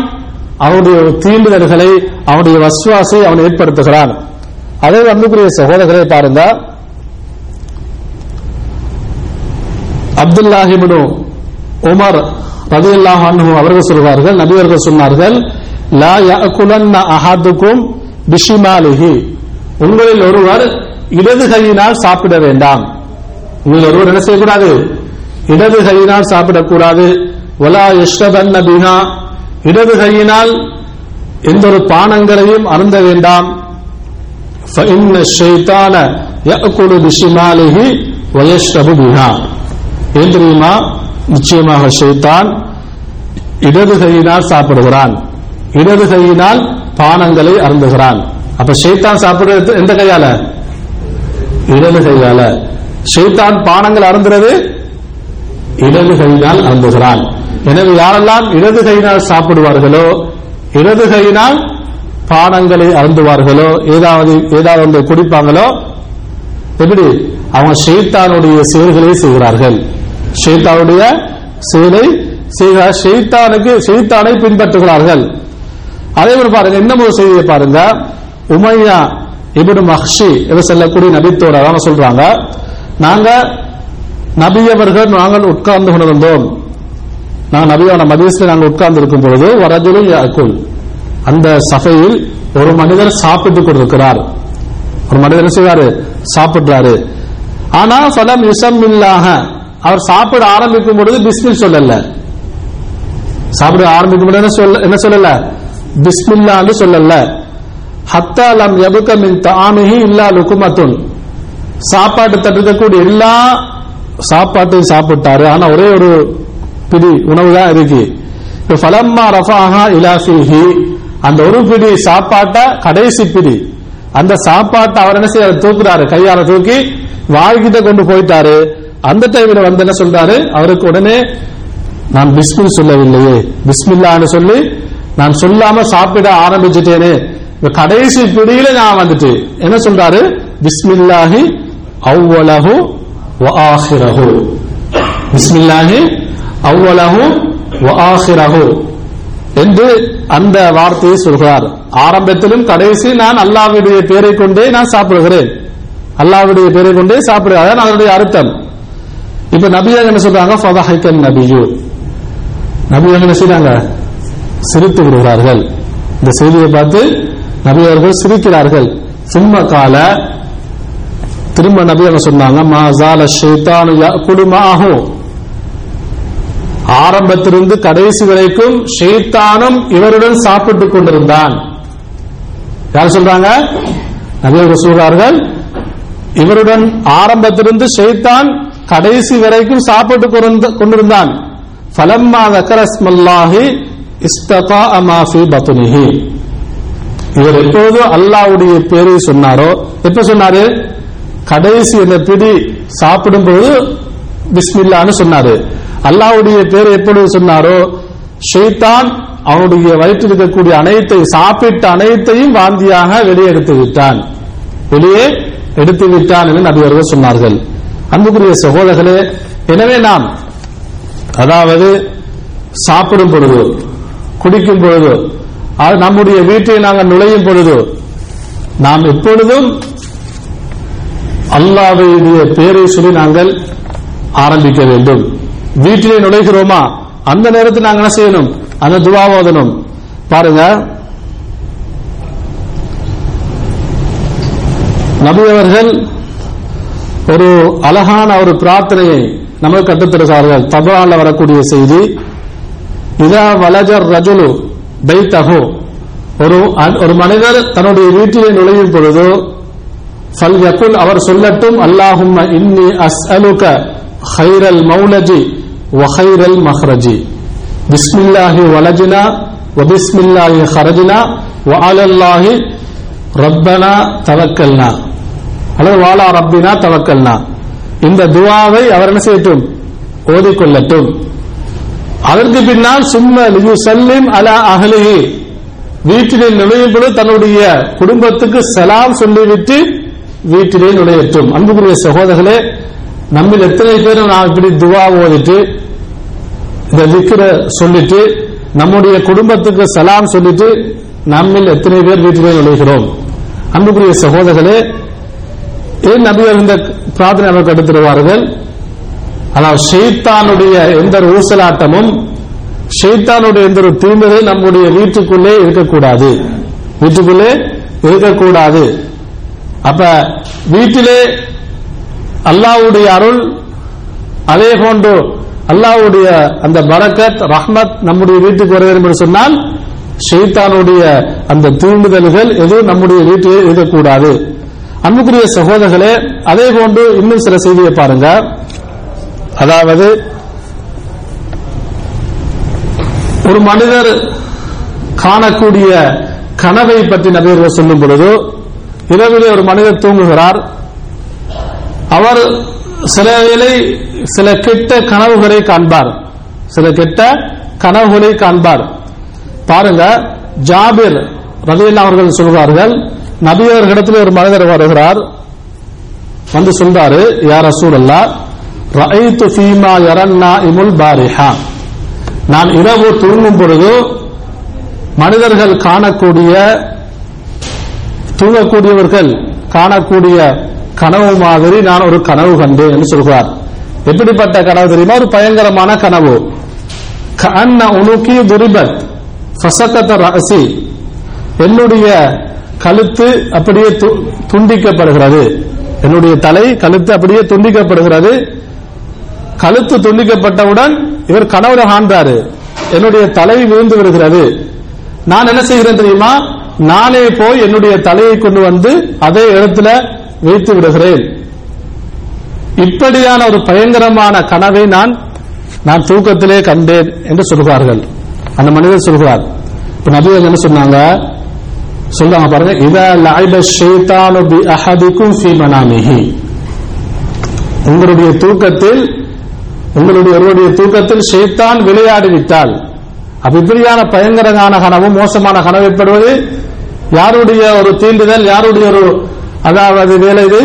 அவனுடைய தீண்டுதல்களை அவனுடைய வசுவாசை அவன் ஏற்படுத்துகிறான். அதே அன்புக்குரிய சகோதரர்களை பாருங்க. அப்துல்லாஹிபினு உமர் ரதியல்லாஹு அன்ஹு அவர்கள் சொல்வார்கள் நபியர்கள் சொன்னார்கள் லா யஅகுலன்ன அஹதுக்கும் பிஷிமாலிஹி உங்களில் ஒருவர் இடது கையினால் சாப்பிட வேண்டாம் உங்கள் ஒருவர் என்ன செய்யக்கூடாது இடது கையினால் சாப்பிடக்கூடாது ஒலா இஷ்டபன்ன பிஹா இடது கையினால் எந்த ஒரு பானங்களையும் அருந்த வேண்டாம் فإن الشيطان يأكل بشماله ويشرب بها ஏன் தெரியுமா நிச்சயமாக ஷைத்தான் இடது கையினால் சாப்பிடுகிறான். இடது கையினால் பானங்களை அருந்துகிறான். அப்ப ஷைத்தான் சாப்பிடுறது எந்த கையால? இடது கையால. ஷைத்தான் பானங்கள் அருந்துறது இடது கையினால் அருந்துகிறான். எனவே யாரெல்லாம் இடது கையினால் சாப்பிடுவார்களோ இடது கையினால் பானங்களை அருந்துவார்களோ ஏதாவது ஏதாவது ஒன்றை குடிப்பாங்களோ எப்படி? அவங்க ஷெய்தானுடைய செயல்களை செய்கிறார்கள். ஷெய்தாவுடைய செயலை செய்கிறார் ஷெய்தானுக்கு ஷெய்தானை பின்பற்றுகிறார்கள். அதே மாதிரி பாருங்க இன்னமும் ஒரு செய்தியை பாருங்க. உமையா இபுடு மஹ்ஷி என்று சொல்லக்கூடிய நபித்தோட அவங்க சொல்றாங்க. நாங்க நபியவர்கள் நாங்கள் உட்கார்ந்து கொண்டிருந்தோம். நாங்கள் நபியான மதியத்தில் நாங்கள் உட்கார்ந்து இருக்கும் பொழுது வரஜுலும் யாக்குல் அந்த சபையில் ஒரு மனிதர் சாப்பிட்டுக் கொண்டிருக்கிறார். ஒரு மனிதர் செய்வாரு சாப்பிடுறாரு. ஆனா பலம் யுசம் இல்லாக அவர் சாப்பிட ஆரம்பிக்கும் பொழுது பிஸ்மில் சொல்லல. சாப்பிட ஆரம்பிக்கும் பொழுது என்ன சொல்ல என்ன சொல்லல? பிஸ்மில்லான்னு சொல்லல. ஹத்தா லம் யபுக மின் தாமிஹி இல்லா லுக்குமத்துன் சாப்பாட்டு தட்டுக்கக்கூடிய எல்லா சாப்பாட்டையும் சாப்பிட்டாரு. ஆனா ஒரே ஒரு பிடி உணவு தான் இருக்கு. இப்ப ஃபலம்மா ரஃபாஹா இலாஃபிஹி அந்த ஒரு பிடி சாப்பாட்டை கடைசி பிடி. அந்த சாப்பாட்டை அவர் என்ன செய்ய தூக்குறாரு. கையால தூக்கி வாய்கிட்ட கொண்டு போயிட்டாரு. அந்த டைம்ல வந்து என்ன சொல்றாரு? அவருக்கு உடனே நான் பிஸ்மில் சொல்லவில்லையே. பிஸ்மில்லான்னு சொல்லி நான் சொல்லாம சாப்பிட ஆரம்பிச்சிட்டேனே. கடைசி பிடியில நான் வந்துட்டு என்ன சொல்றாரு? பிஸ்மில்லாஹி அவ்வளஹு வஆஹிரஹு பிஸ்மில்லாஹி அவ்வளஹு வஆஹிரஹு என்று அந்த வார்த்தையை சொல்கிறார். ஆரம்பத்திலும் கடைசி நான் அல்லாவுடைய பேரை கொண்டே நான் சாப்பிடுகிறேன். அல்லாவுடைய பேரை கொண்டே சாப்பிடுகிறேன். அதனுடைய அர்த்தம். இப்ப நபியாக என்ன சொல்றாங்க? ஃபதஹைக்கன் நபியு. நபியாக என்ன செய்றாங்க? சிரித்து விடுகிறார்கள். இந்த செய்தியை பார்த்து நபியர்கள் சிரிக்கிறார்கள். சும்மா கால திரும்ப நபி சொன்னாங்க? மா ஜால ஷைத்தானு குடுமாகும் ஆரம்பத்திலிருந்து கடைசி வரைக்கும் ஷைத்தானும் இவருடன் சாப்பிட்டுக் கொண்டிருந்தான். யார் சொல்றாங்க? நபியர்கள் சொல்றார்கள் இவருடன் ஆரம்பத்திலிருந்து ஷைத்தான் கடைசி வரைக்கும் சாப்பிட்டு கொண்டிருந்தான். ஃபலம்மா தக்கரஸ்மல்லாஹி இஸ்தகா அமாஃபி பத்துனிஹி இவர் எப்போது அல்லாவுடைய பேரை சொன்னாரோ எப்ப சொன்னாரு? கடைசி அந்த பிடி சாப்பிடும்போது பிஸ்மில்லான்னு சொன்னாரு. அல்லாவுடைய பேர் எப்பொழுது சொன்னாரோ ஷெய்தான் அவனுடைய வயிற்றில் இருக்கக்கூடிய அனைத்தை சாப்பிட்ட அனைத்தையும் வாந்தியாக வெளியே எடுத்து விட்டான். வெளியே எடுத்து விட்டான் என்று நபி அவர்கள் சொன்னார்கள். அன்புக்குரிய சகோதரர்களே எனவே நாம் அதாவது சாப்பிடும் பொழுது குடிக்கும் பொழுது அது நம்முடைய வீட்டை நாங்கள் நுழையும் பொழுது நாம் எப்பொழுதும் அல்லாவுடைய பேரை சொல்லி நாங்கள் ஆரம்பிக்க வேண்டும். வீட்டிலே நுழைகிறோமா? அந்த நேரத்தில் நாங்கள் என்ன செய்யணும்? அந்த துவா பாருங்க. நபி அவர்கள் ஒரு அழகான ஒரு பிரார்த்தனையை நமக்கு கற்றுத்தருகிறார்கள் தபால வரக்கூடிய செய்தி இதா வலஜர் ரஜுலு பைத்தகோ ஒரு ஒரு மனிதர் தன்னுடைய வீட்டிலே நுழையும் பொழுது ஃபல் யகுல் அவர் சொல்லட்டும் அல்லாஹும் இன்னி அஸ்அலுக ஹைரல் மௌலஜி வஹைரல் மஹ்ரஜி. பிஸ்மில்லாஹி வலஜினா வபிஸ்மில்லாஹி ஹரஜினா வ அலல்லாஹி ரப்பனா தவக்கல்னா. அல்லது வாலா ரப்பினா தவக்கல்னா. இந்த துவாவை அவர் என்ன செய்யட்டும்? ஓதிக்கொள்ளட்டும். அதற்கு பின்னால் சும்ம லியுசல்லிம் அலா அஹ்லிஹி. வீட்டிலே நுழையும் பொழுது தன்னுடைய குடும்பத்துக்கு சலாம் சொல்லிவிட்டு வீட்டிலே நுழையட்டும். அன்புக்குரிய சகோதரர்களே நம்மில் எத்தனை பேர் நான் இப்படி துவா ஓதிட்டு இந்த விக்கிர சொல்லிட்டு நம்முடைய குடும்பத்துக்கு சலாம் சொல்லிட்டு நம்மில் எத்தனை பேர் வீட்டிலே நுழைகிறோம்? அன்புக்குரிய சகோதரர்களே ஏன் நபியர் இந்த பிரார்த்தனை நமக்கு எடுத்துருவார்கள்? ஆனால் ஷெய்தானுடைய எந்த ஒரு ஊசலாட்டமும் ஷெய்தானுடைய எந்த ஒரு தீமையை நம்முடைய வீட்டுக்குள்ளே இருக்கக்கூடாது. வீட்டுக்குள்ளே இருக்கக்கூடாது. அப்ப வீட்டிலே அல்லாவுடைய அருள் அதே போன்று அல்லாஹ்வுடைய அந்த பரக்கத் ரஹ்மத் நம்முடைய வீட்டுக்கு வர வேண்டும் என்று சொன்னால் ஷெய்தானுடைய அந்த தூண்டுதல்கள் எதுவும் நம்முடைய வீட்டிலே இருக்கக்கூடாது. அன்புக்குரிய சகோதரர்களே அதே போன்று இன்னும் சில செய்தியை பாருங்க. அதாவது ஒரு மனிதர் காணக்கூடிய கனவை பற்றி நபியர்கள் சொல்லும் பொழுது இரவிலே ஒரு மனிதர் தூங்குகிறார். அவர் சில வேலை சில கெட்ட கனவுகளை காண்பார். சில கெட்ட கனவுகளை காண்பார். பாருங்க ஜாபிர் ரதியல்லா அவர்கள் சொல்வார்கள் நபியவர்களிடத்தில் ஒரு மனிதர் வருகிறார். வந்து சொல்றாரு யார் ரசூல் அல்லா ரஐத்து ஃபீமா யரன்னா இமுல் பாரிஹா. நான் இரவு தூங்கும் பொழுது மனிதர்கள் காணக்கூடிய தூங்கக்கூடியவர்கள் காணக்கூடிய கனவு மாதிரி நான் ஒரு கனவு கண்டேன் என்று சொல்கிறார். எப்படிப்பட்ட கனவு தெரியுமா? ஒரு பயங்கரமான கனவு. கண்ண உனுக்கி துரிபத் ஃபசக்கத்த என்னுடைய கழுத்து அப்படியே து- துண்டிக்கப்படுகிறது. என்னுடைய தலை கழுத்து அப்படியே துண்டிக்கப்படுகிறது. கழுத்து துண்டிக்கப்பட்டவுடன் இவர் கனவுல ஆண்டாரு. என்னுடைய தலை விழுந்து விடுகிறது. நான் என்ன செய்கிறேன் தெரியுமா? நானே போய் என்னுடைய தலையை கொண்டு வந்து அதே இடத்துல வைத்து விடுகிறேன். இப்படியான ஒரு பயங்கரமான கனவை நான் நான் தூக்கத்திலே கண்டேன் என்று சொல்கிறார்கள் அந்த மனிதர் சொல்கிறார் இப்ப நபி என்ன சொன்னாங்க? சொல்றாங்க பாருங்க இத லாய்ப ஷைத்தானு பி அஹதிக்கும் ஃபி மனாமிஹி. உங்களுடைய தூக்கத்தில் உங்களுடைய ஒருவருடைய தூக்கத்தில் ஷேத்தான் விளையாடி விட்டால் அப்ப இப்படியான பயங்கரமான கனவு மோசமான கனவு ஏற்படுவது யாருடைய ஒரு தீண்டுதல் யாருடைய ஒரு அதாவது வேலை இது?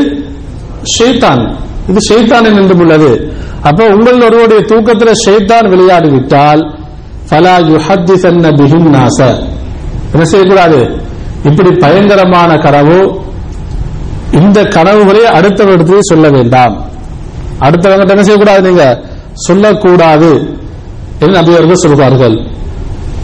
ஷைத்தான். இது ஷைத்தானின் என்றும் உள்ளது. அப்ப உங்கள் ஒருவருடைய தூக்கத்தில் ஷைத்தான் விளையாடி விட்டால் பலா யுஹத்தி சென்ன பிஹின் நாச என்ன செய்யக்கூடாது? இப்படி பயங்கரமான கனவு இந்த கனவுகளை அடுத்தவரிடத்தில் சொல்ல வேண்டாம். அடுத்தவங்க என்ன செய்யக்கூடாது நீங்க? சொல்லக்கூடாது என்று நபியர்கள் சொல்வார்கள்.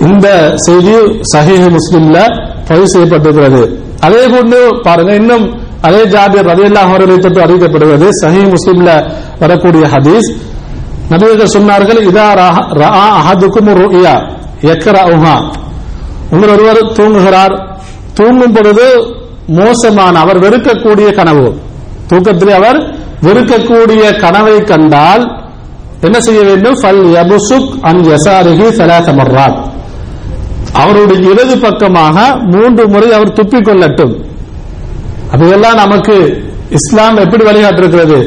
இந்த செய்தி சஹீஹ் முஸ்லிம்ல பதிவு செய்யப்பட்டிருக்கிறது. அதே போன்று பாருங்க இன்னும் அதே ஜாதி ரலியல்லாஹு அவர்களை தொட்டு அறிவிக்கப்படுகிறது. சஹி முஸ்லிம்ல வரக்கூடிய ஹதீஸ். நபியர்கள் சொன்னார்கள் இதா ரா- அஹதுக்கும் ருயா உங்கள் ஒருவர் தூங்குகிறார் தூங்கும் பொழுது மோசமான அவர் வெறுக்கக்கூடிய கனவு. தூக்கத்திலே அவர் வெறுக்கக்கூடிய கனவை கண்டால் என்ன செய்ய வேண்டும்? ஃபல் யபுசுக் அன் யசாரிகி சலாசமர்ராத் அவருடைய இடது பக்கமாக மூன்று முறை அவர் துப்பிக் கொள்ளட்டும். அதையெல்லாம் நமக்கு இஸ்லாம் எப்படி வழிகாட்டிருக்கிறது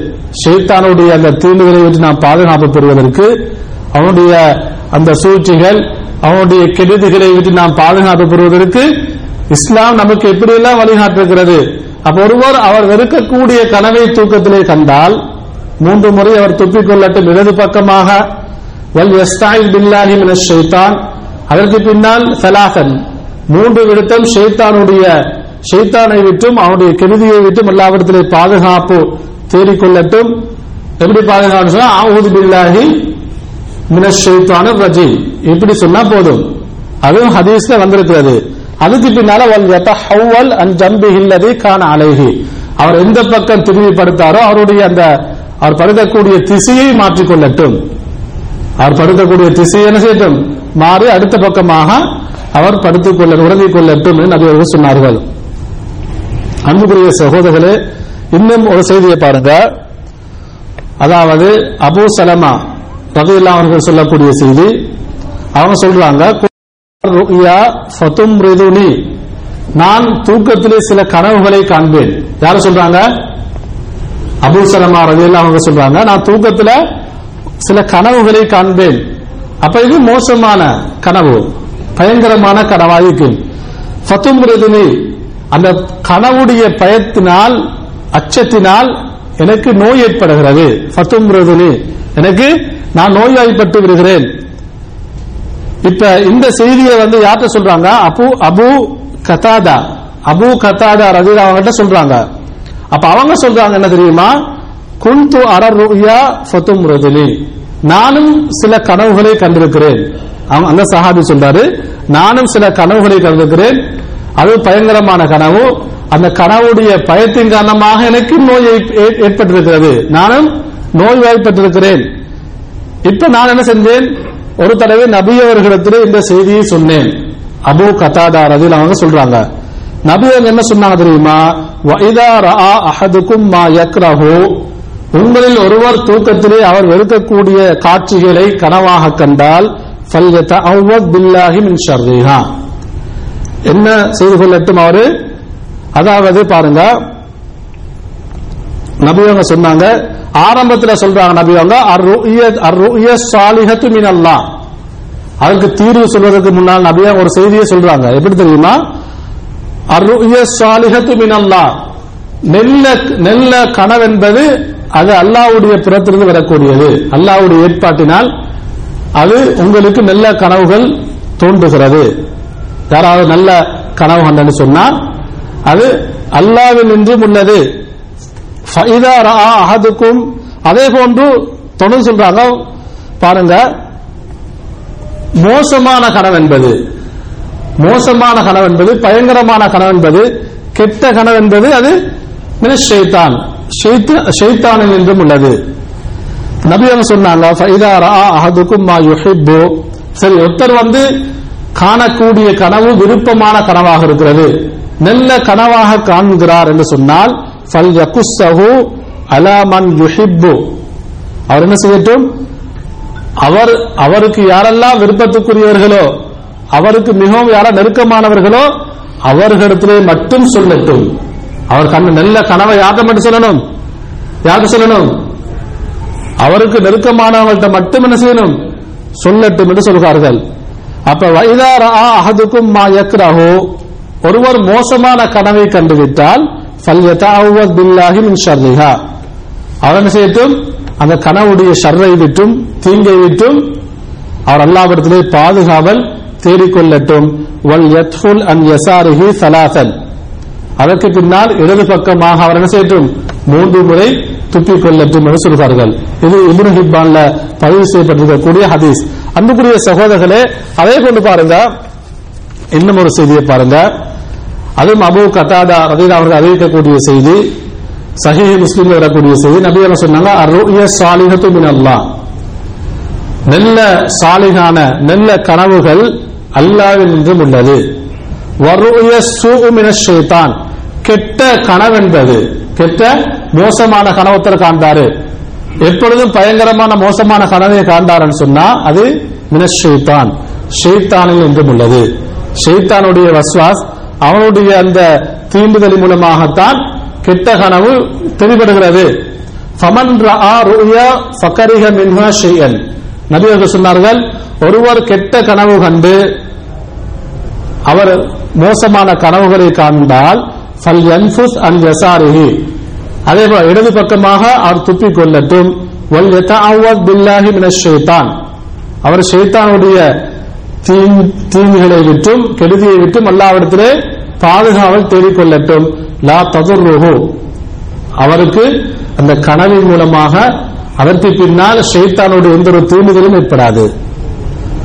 ஷெய்தானுடைய அந்த தீண்டுகளை விட்டு நாம் பாதுகாப்பு பெறுவதற்கு அவனுடைய அந்த சூழ்ச்சிகள் அவனுடைய கெடுதிகளை விட்டு நாம் பாதுகாப்பு பெறுவதற்கு இஸ்லாம் நமக்கு எப்படியெல்லாம் வழிகாட்டுகிறது? அப்ப ஒருவர் அவர் வெறுக்கக்கூடிய கனவை தூக்கத்திலே கண்டால் மூன்று முறை அவர் துப்பிக் கொள்ளட்டும். இடது பக்கமாக வல் யஸ்தாயில் பில்லாஹி மினஷ் அதற்கு பின்னால் சலாசன். மூன்று விடுத்தம் ஷைத்தானுடைய ஷைத்தானை விட்டும் அவனுடைய கெடுதியை விட்டும் எல்லாவிடத்திலே பாதுகாப்பு தேடிக்கொள்ளட்டும் எப்படி பாதுகாப்பு சொன்னா ஆவுது பில்லாஹி மினஷ் ஷைத்தான ரஜி இப்படி சொன்னா போதும். அதுவும் ஹதீஸ்ல வந்திருக்கிறது. அதுக்கு பின்னால வல் யதஹவ்வல் அன் ஜம்பிஹில்லதி கான அலைஹி. அவர் எந்த பக்கம் திரும்பி படுத்தாரோ அவருடைய அந்த அவர் படுத்தக்கூடிய திசையை மாற்றிக்கொள்ளட்டும். அவர் படுத்தக்கூடிய திசை என்ன செய்யட்டும்? மாறி அடுத்த பக்கமாக அவர் படுத்துக்கொள்ள உறங்கிக் கொள்ளட்டும் என்று நபி சொன்னார்கள். அன்புக்குரிய சகோதரர்களே இன்னும் ஒரு செய்தியை பாருங்க. அதாவது அபு சலமா ரதியுல்லா அவர்கள் சொல்லக்கூடிய செய்தி. அவங்க சொல்றாங்க ருயா ஃபதும் ரிதுனி. நான் தூக்கத்திலே சில கனவுகளை காண்பேன். யார சொல்றாங்க? அபூ சலமா ரவியல்லா அவங்க சொல்றாங்க நான் தூக்கத்துல சில கனவுகளை காண்பேன். அப்ப இது மோசமான கனவு பயங்கரமான கனவாயிருக்கும் ஃபத்தும் ரிதுனி அந்த கனவுடைய பயத்தினால் அச்சத்தினால் எனக்கு நோய் ஏற்படுகிறது. ஃபத்தும் ரிதுனி எனக்கு நான் நோய்வாய்ப்பட்டு விடுகிறேன். இப்ப இந்த செய்தியை வந்து யார்கிட்ட சொல்றாங்க? அபு அபு கதாதா. அபு கதாதா ரவிதா அவங்ககிட்ட சொல்றாங்க. அப்ப அவங்க சொல்றாங்க என்ன தெரியுமா? குந்து அரருயா ஃபத்தும் ரஜினி நானும் சில கனவுகளை கண்டிருக்கிறேன். அவங்க அந்த சஹாபி சொல்றாரு நானும் சில கனவுகளை கண்டிருக்கிறேன். அது பயங்கரமான கனவு. அந்த கனவுடைய பயத்தின் காரணமாக எனக்கு நோய் ஏற்- ஏற்பட்டிருக்கிறது. நானும் நோய் வாய்ப்பட்டிருக்கிறேன். இப்ப நான் என்ன செஞ்சேன்? ஒரு தடவை நபி அவர்களிடத்திலே இந்த செய்தியை சொன்னேன். அபு கதாதா ரதில் அவங்க சொல்றாங்க நபி அவங்க என்ன சொன்னாங்க தெரியுமா? வைதா ரா அஹதுக்கும் மா யக்ரஹு. உங்களில் ஒருவர் தூக்கத்திலே அவர் வெறுக்கக்கூடிய காட்சிகளை கனவாக கண்டால் ஃபல்யதஅவ்வத் பில்லாஹி மின் ஷர்ரிஹா. என்ன செய்து கொள்ளட்டும் அவரு? அதாவது பாருங்க நபி அவங்க சொன்னாங்க ஆரம்பத்துல சொல்றாங்க நபி அவங்க அர்-ரு'ய- அர்-ரு'ய அதுக்கு தீர்வு சொல்வதற்கு முன்னால் நபியா ஒரு செய்தியை சொல்றாங்க. எப்படி தெரியுமா? அர்-ரு'ய ஸாலிஹத்து நெல்ல நெல்ல கனவென்பது அது அல்லாவுடைய புறத்திலிருந்து வரக்கூடியது. அல்லாஹ்வுடைய ஏற்பாட்டினால் அது உங்களுக்கு நல்ல கனவுகள் தோன்றுகிறது. யாராவது நல்ல கனவு கண்டன்னு சொன்னால் அது அல்லாவில் நின்றும் உள்ளது. அஹதுக்கும். அதே போன்று தொடர்ந்து சொல்றாங்க. பாருங்க. மோசமான கனவு என்பது. மோசமான கனவு என்பது பயங்கரமான கனவு என்பது கெட்ட கனவு என்பது அது ஷைத்தான். ஷைத்தானில் என்றும் உள்ளது. நபி அவங்க சொன்னாங்க அஹதுக்கும் மா சரி ஒருத்தர் வந்து காணக்கூடிய கனவு விருப்பமான கனவாக இருக்கிறது. நல்ல கனவாக காண்கிறார் என்று சொன்னால் ஃபல் யகுஸ்ஸஹு அலா மன் யுஹிப்பு அவர் என்ன செய்யட்டும்? அவர் அவருக்கு யாரெல்லாம் விருப்பத்துக்குரியவர்களோ அவருக்கு மிகவும் யார நெருக்கமானவர்களோ அவர்களிடத்திலே மட்டும் சொல்லட்டும். அவர் கண்ண நல்ல கனவை யார்கிட்ட மட்டும் சொல்லணும்? யாருக்கு சொல்லணும்? அவருக்கு நெருக்கமானவர்கள்ட்ட மட்டும் என்ன செய்யணும்? சொல்லட்டும் என்று சொல்கிறார்கள். அப்ப வைதார அஹதுக்கும் மா யக்ரஹு. ஒருவர் மோசமான கனவை கண்டுவிட்டால் ஃபல்யதஅவ்வத் செய்யட்டும்? அந்த கனவுடைய ஷர்ரை விட்டும் தீங்கை விட்டும் அவர் அல்லாவிடத்திலே பாதுகாவல் தேடிக்கொள்ளட்டும். வல் யத்ஃபுல் அன் யசாரிஹி சலாசன் அதற்கு பின்னால் இடது பக்கமாக அவர் என்ன செய்யட்டும்? மூன்று முறை துப்பிக் கொள்ளட்டும் என்று சொல்கிறார்கள். இது இபுன் ஹிப்பான்ல பதிவு செய்யப்பட்டிருக்கக்கூடிய ஹதீஸ். அன்புக்குரிய சகோதரர்களே அதே கொண்டு பாருங்க. இன்னும் ஒரு செய்தியை பாருங்க. அதுவும் அபு கத்தாதா ரதீதா அவர்கள் அறிவிக்கக்கூடிய செய்தி சஹி முஸ்லீம் வரக்கூடிய செய்தி. நபி என்ன சொன்னாங்க அருய சாலிஹத்து மின் அல்லாஹ் நல்ல சாலிகான நல்ல கனவுகள் அல்லாவில் என்றும் உள்ளது. வருய சூஉ ஷைத்தான். கெட்ட கனவென்பது கெட்ட மோசமான கனவுத்தர் காண்பாரு. எப்பொழுதும் பயங்கரமான மோசமான கனவை காண்பாருன்னு சொன்னா அது மினஷைத்தான் ஷெய்தானில் என்றும் உள்ளது. ஷெய்தானுடைய வஸ்வாஸ் அவனுடைய அந்த தீண்டுதல் மூலமாகத்தான் கெட்ட கனவு தெளிபடுகிறது ஃபமன் ரஆ ருயா ஃபகரிஹ மின்ஹா ஷைஅன் நபி சொன்னார்கள் ஒருவர் கெட்ட கனவு கண்டு அவர் மோசமான கனவுகளை காண்பால் ஃபல் என்ஃபுஸ் அன் யசாரிஹி. அதே போல இடது பக்கமாக அவர் துப்பிக் கொள்ளட்டும். வல் யதஅவ்வத் பில்லாஹி மினஷ் ஷைத்தான். அவர் ஷைத்தானுடைய தீங்- தீங்குகளை விட்டும் கெடுதியை விட்டும் அல்லாவிடத்திலே பாதுகாவல் தேடிக்கொள்ளட்டும். லா ததுர்ருஹு. அவருக்கு அந்த கனவின் மூலமாக அதற்கு பின்னால் ஷெய்தானோடு எந்த ஒரு தூண்டுதலும் ஏற்படாது.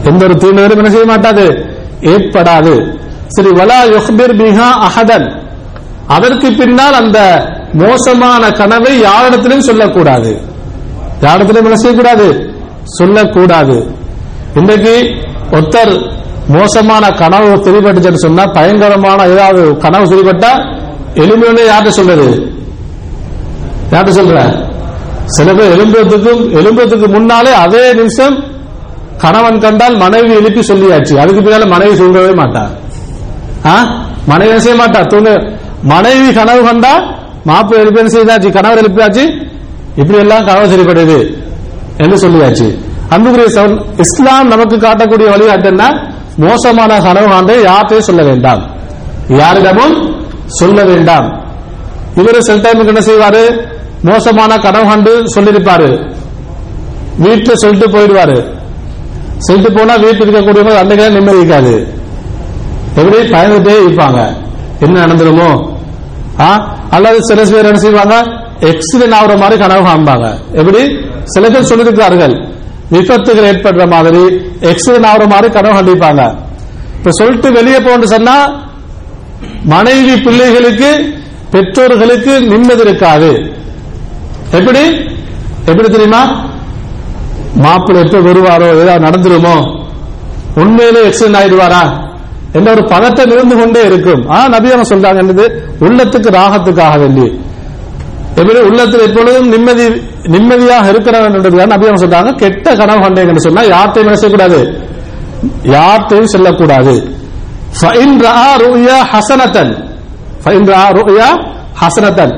எந்த ஒரு தூண்டுதலும் என்ன செய்ய மாட்டாது? ஏற்படாது. சரி வலா யுஹ்பிர் பிஹா அஹதன். அதற்கு பின்னால் அந்த மோசமான கனவை யாரிடத்திலும் சொல்லக்கூடாது. யாரிடத்திலும் என்ன செய்யக்கூடாது? சொல்லக்கூடாது. இன்றைக்கு ஒருத்தர் மோசமான கனவு தெரிபட்டுச்சுன்னு சொன்னா பயங்கரமான ஏதாவது கனவு தெரிபட்டா எலும்புன்னு யார்கிட்ட சொல்றது? யார்கிட்ட சொல்ற? சில பேர் எலும்புறதுக்கும் எலும்புறதுக்கு முன்னாலே அதே நிமிஷம் கணவன் கண்டால் மனைவி எழுப்பி சொல்லியாச்சு. அதுக்கு பின்னால மனைவி சொல்லவே மாட்டா. மனைவி செய்ய மாட்டா? தூங்க. மனைவி கனவு கண்டா மாப்பு எழுப்பி செய்தாச்சு? கணவர் எழுப்பியாச்சு? இப்படி எல்லாம் கனவு சரிப்படுது என்று சொல்லியாச்சு. அன்புக்குரிய சவன் இஸ்லாம் நமக்கு காட்டக்கூடிய வழிகாட்டு என்ன? மோசமான கனவு காண்டை யார்கிட்டையும் சொல்ல வேண்டாம். யாரிடமும் சொல்ல வேண்டாம். இவரு சில டைமுக்கு என்ன செய்வாரு? மோசமான கனவு கண்டு சொல்லியிருப்பாரு. வீட்டுல சொல்லிட்டு போயிடுவாரு. சொல்லிட்டு போனா வீட்டில் இருக்கக்கூடியவங்க அன்றைக்கு நிம்மதி இருக்காது. எப்படி? பயந்துட்டே இருப்பாங்க. என்ன நடந்துருமோ? ஆ? அல்லது சில பேர் என்ன செய்வாங்க? எக்ஸிடென்ட் ஆகுற மாதிரி கனவு காண்பாங்க. எப்படி? சில பேர் சொல்லியிருக்கிறார்கள். விபத்துகள் ஏற்படுற மாதிரி எக்ஸிடென்ட் ஆகுற மாதிரி கனவு கண்டிப்பாங்க. இப்ப சொல்லிட்டு வெளியே போன்னு சொன்னா மனைவி பிள்ளைகளுக்கு பெற்றோர்களுக்கு நிம்மதி இருக்காது. எப்படி? எப்படி தெரியுமா? மாப்பிள்ளை எப்ப வருவாரோ ஏதாவது நடந்துருமோ உண்மையிலே எக்ஸிடென்ட் ஆயிடுவாரா? என்ற ஒரு பதட்டம் இருந்து கொண்டே இருக்கும். ஆனா நபியான சொல்றாங்க என்னது? உள்ளத்துக்கு ராகத்துக்காக வேண்டி. எப்படி உள்ளத்தில் எப்பொழுதும் நிம்மதி நிம்மதியாக இருக்கிறவன்றதுக்காக நபியான சொல்றாங்க கெட்ட கனவு கண்டேன் சொன்னா யார்த்தையும் என்ன செய்யக்கூடாது? யார்த்தையும் செல்லக்கூடாது. ஹசனத்தன் ஹசனத்தன்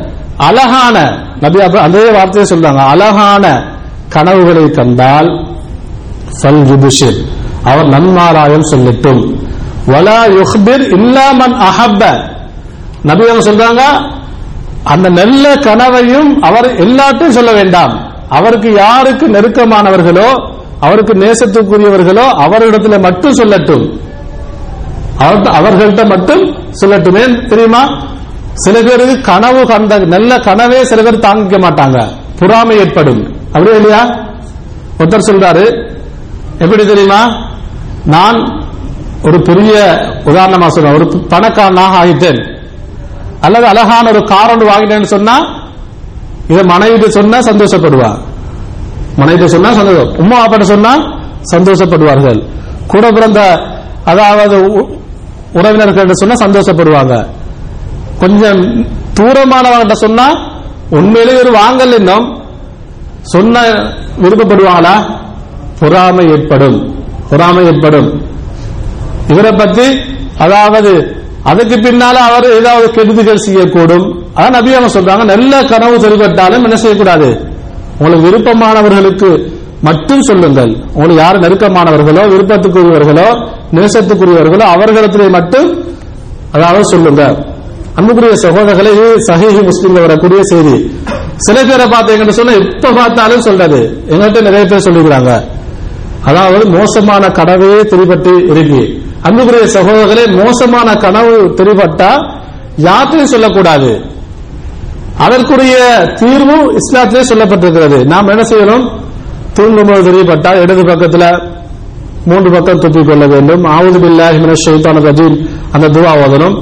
அழகான நபி அதே வார்த்தையை சொல்றாங்க அழகான கனவுகளை கண்டால் அவர் நன்மாராயம் சொல்லட்டும். வலா யுஹ்பிர் இல்லாமன் அஹப்ப நபி அவங்க சொல்றாங்க அந்த நல்ல கனவையும் அவர் எல்லாத்தையும் சொல்ல வேண்டாம். அவருக்கு யாருக்கு நெருக்கமானவர்களோ அவருக்கு நேசத்துக்குரியவர்களோ அவரிடத்துல மட்டும் சொல்லட்டும். அவர்கள்ட்ட மட்டும் சொல்லட்டும் தெரியுமா? சில பேருக்கு கனவு கண்ட நல்ல கனவே சில பேர் தாங்கிக்க மாட்டாங்க. பொறாமை ஏற்படும். அப்படியே இல்லையா? ஒருத்தர் சொல்றாரு எப்படி தெரியுமா? நான் ஒரு பெரிய உதாரணமா சொல்றேன் ஒரு பணக்காரனாக ஆகிட்டேன் அல்லது அழகான ஒரு கார் ஒன்று வாங்கினேன்னு சொன்னா இதை மனைவிட்டு சொன்னா சந்தோஷப்படுவா மனைவிட்டு சொன்னா சந்தோஷம். உமா அப்பாட்ட சொன்னா சந்தோஷப்படுவார்கள். கூட பிறந்த அதாவது உ- உறவினர்கள் சொன்னா சந்தோஷப்படுவாங்க. கொஞ்சம் தூரமானவங்கிட்ட சொன்னா உண்மையிலேயே ஒரு வாங்கல் இன்னும் சொன்ன விருப்பப்படுவாங்களா? பொறாமை ஏற்படும். பொறாமை ஏற்படும். இவரை பத்தி அதாவது அதுக்கு பின்னால அவர் ஏதாவது கெடுதிகள் செய்யக்கூடும். அதான் நபி அவங்க சொல்றாங்க நல்ல கனவு தெரிவித்தாலும் என்ன செய்யக்கூடாது? உங்களுக்கு விருப்பமானவர்களுக்கு மட்டும் சொல்லுங்கள். உங்களுக்கு யார் நெருக்கமானவர்களோ விருப்பத்துக்குரியவர்களோ நேசத்துக்குரியவர்களோ அவர்களிடத்திலே மட்டும் அதாவது சொல்லுங்க அன்புக்குரிய சகோதரர்களே இது சஹீஹி வரக்கூடிய செய்தி. சில பேரை பார்த்தீங்கன்னு சொன்னா எப்ப பார்த்தாலும் சொல்றது? எங்கள்கிட்ட நிறைய பேர் சொல்லிக்கிறாங்க. அதாவது மோசமான கடவையே திரிபட்டு இருக்கு. அன்புக்குரிய சகோதரர்களே மோசமான கனவு தெரிபட்டா யார்கிட்டையும் சொல்லக்கூடாது. அதற்குரிய தீர்வும் இஸ்லாத்திலே சொல்லப்பட்டிருக்கிறது. நாம் என்ன செய்யணும்? தூங்கும்போது தெரியப்பட்டால் இடது பக்கத்தில் மூன்று பக்கம் துப்பிக் கொள்ள வேண்டும். ஆவது பில்லாஹி மினஷ் ஷைத்தானிர் ரஜீம் அந்த துவா ஓதனும்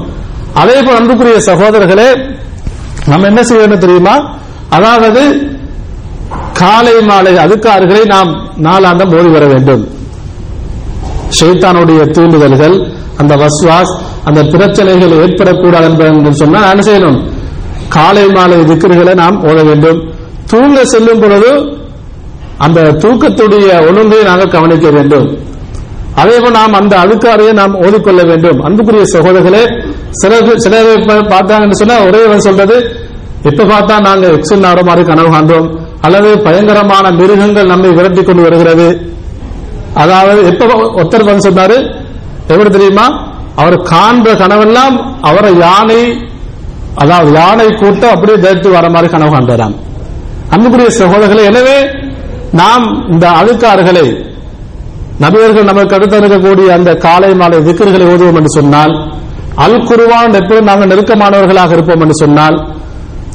அதே போல் அன்புக்குரிய சகோதரர்களே நம்ம என்ன செய்யணும் தெரியுமா? அதாவது காலை மாலை அதுக்கார்களை நாம் நாளாந்தம் ஓதி வர வேண்டும். ஷைத்தானுடைய தூண்டுதல்கள் அந்த வஸ்வாஸ் அந்த பிரச்சனைகள் ஏற்படக்கூடாது என்பது சொன்னா என்ன செய்யணும்? காலை மாலை திக்கர்களை நாம் ஓட வேண்டும். தூங்க செல்லும் பொழுது அந்த தூக்கத்துடைய ஒழுங்கை நாங்கள் கவனிக்க வேண்டும். அதேபோல் நாம் அந்த அழுக்காரையை நாம் ஓதிக்கொள்ள வேண்டும். அன்புக்குரிய சகோதரர்களே சில பேர் பார்த்தாங்கன்னு சொன்னா ஒரே சொல்றது இப்ப பார்த்தா நாங்க எக்ஸல் நாடு மாதிரி கனவு காண்றோம் அல்லது பயங்கரமான மிருகங்கள் நம்மை விரட்டி கொண்டு வருகிறது? அதாவது எப்ப ஒருத்தர் வந்து சொன்னாரு? எப்படி தெரியுமா? அவர் காண்ற கனவெல்லாம் அவரை யானை அதாவது யானை கூட்டம் அப்படியே தேர்த்து வர மாதிரி கனவு காண்றாராம் அன்புக்குரிய சகோதரர்களை எனவே நாம் இந்த அழுக்காறுகளை நபியர்கள் நமக்கு அடுத்து இருக்கக்கூடிய அந்த காலை மாலை திக்கர்களை ஓதுவோம் என்று சொன்னால் அல் குருவான் எப்போதும் நாங்கள் நெருக்கமானவர்களாக இருப்போம் என்று சொன்னால்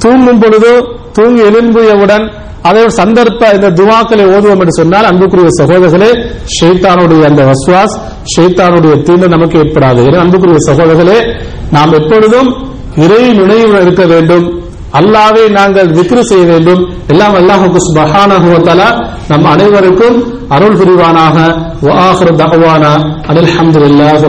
தூங்கும் பொழுது தூங்கி எழும்பியவுடன் அதை ஒரு சந்தர்ப்ப இந்த துவாக்களை ஓதுவோம் என்று சொன்னால் அன்புக்குரிய சகோதரர்களே ஷெய்தானுடைய அந்த வஸ்வாஸ் ஷெய்தானுடைய தீண்டு நமக்கு ஏற்படாது. என அன்புக்குரிய சகோதரர்களே நாம் எப்பொழுதும் இறை நினைவு இருக்க வேண்டும். அல்லாவே நாங்கள் விக்ரி செய்ய வேண்டும். எல்லாம் அல்லாஹுக்கு சுபஹானஹு நம் அனைவருக்கும் அருள் புரிவானாக. வ ஆகிரு தஅவானா அல்ஹம்துலில்லாஹி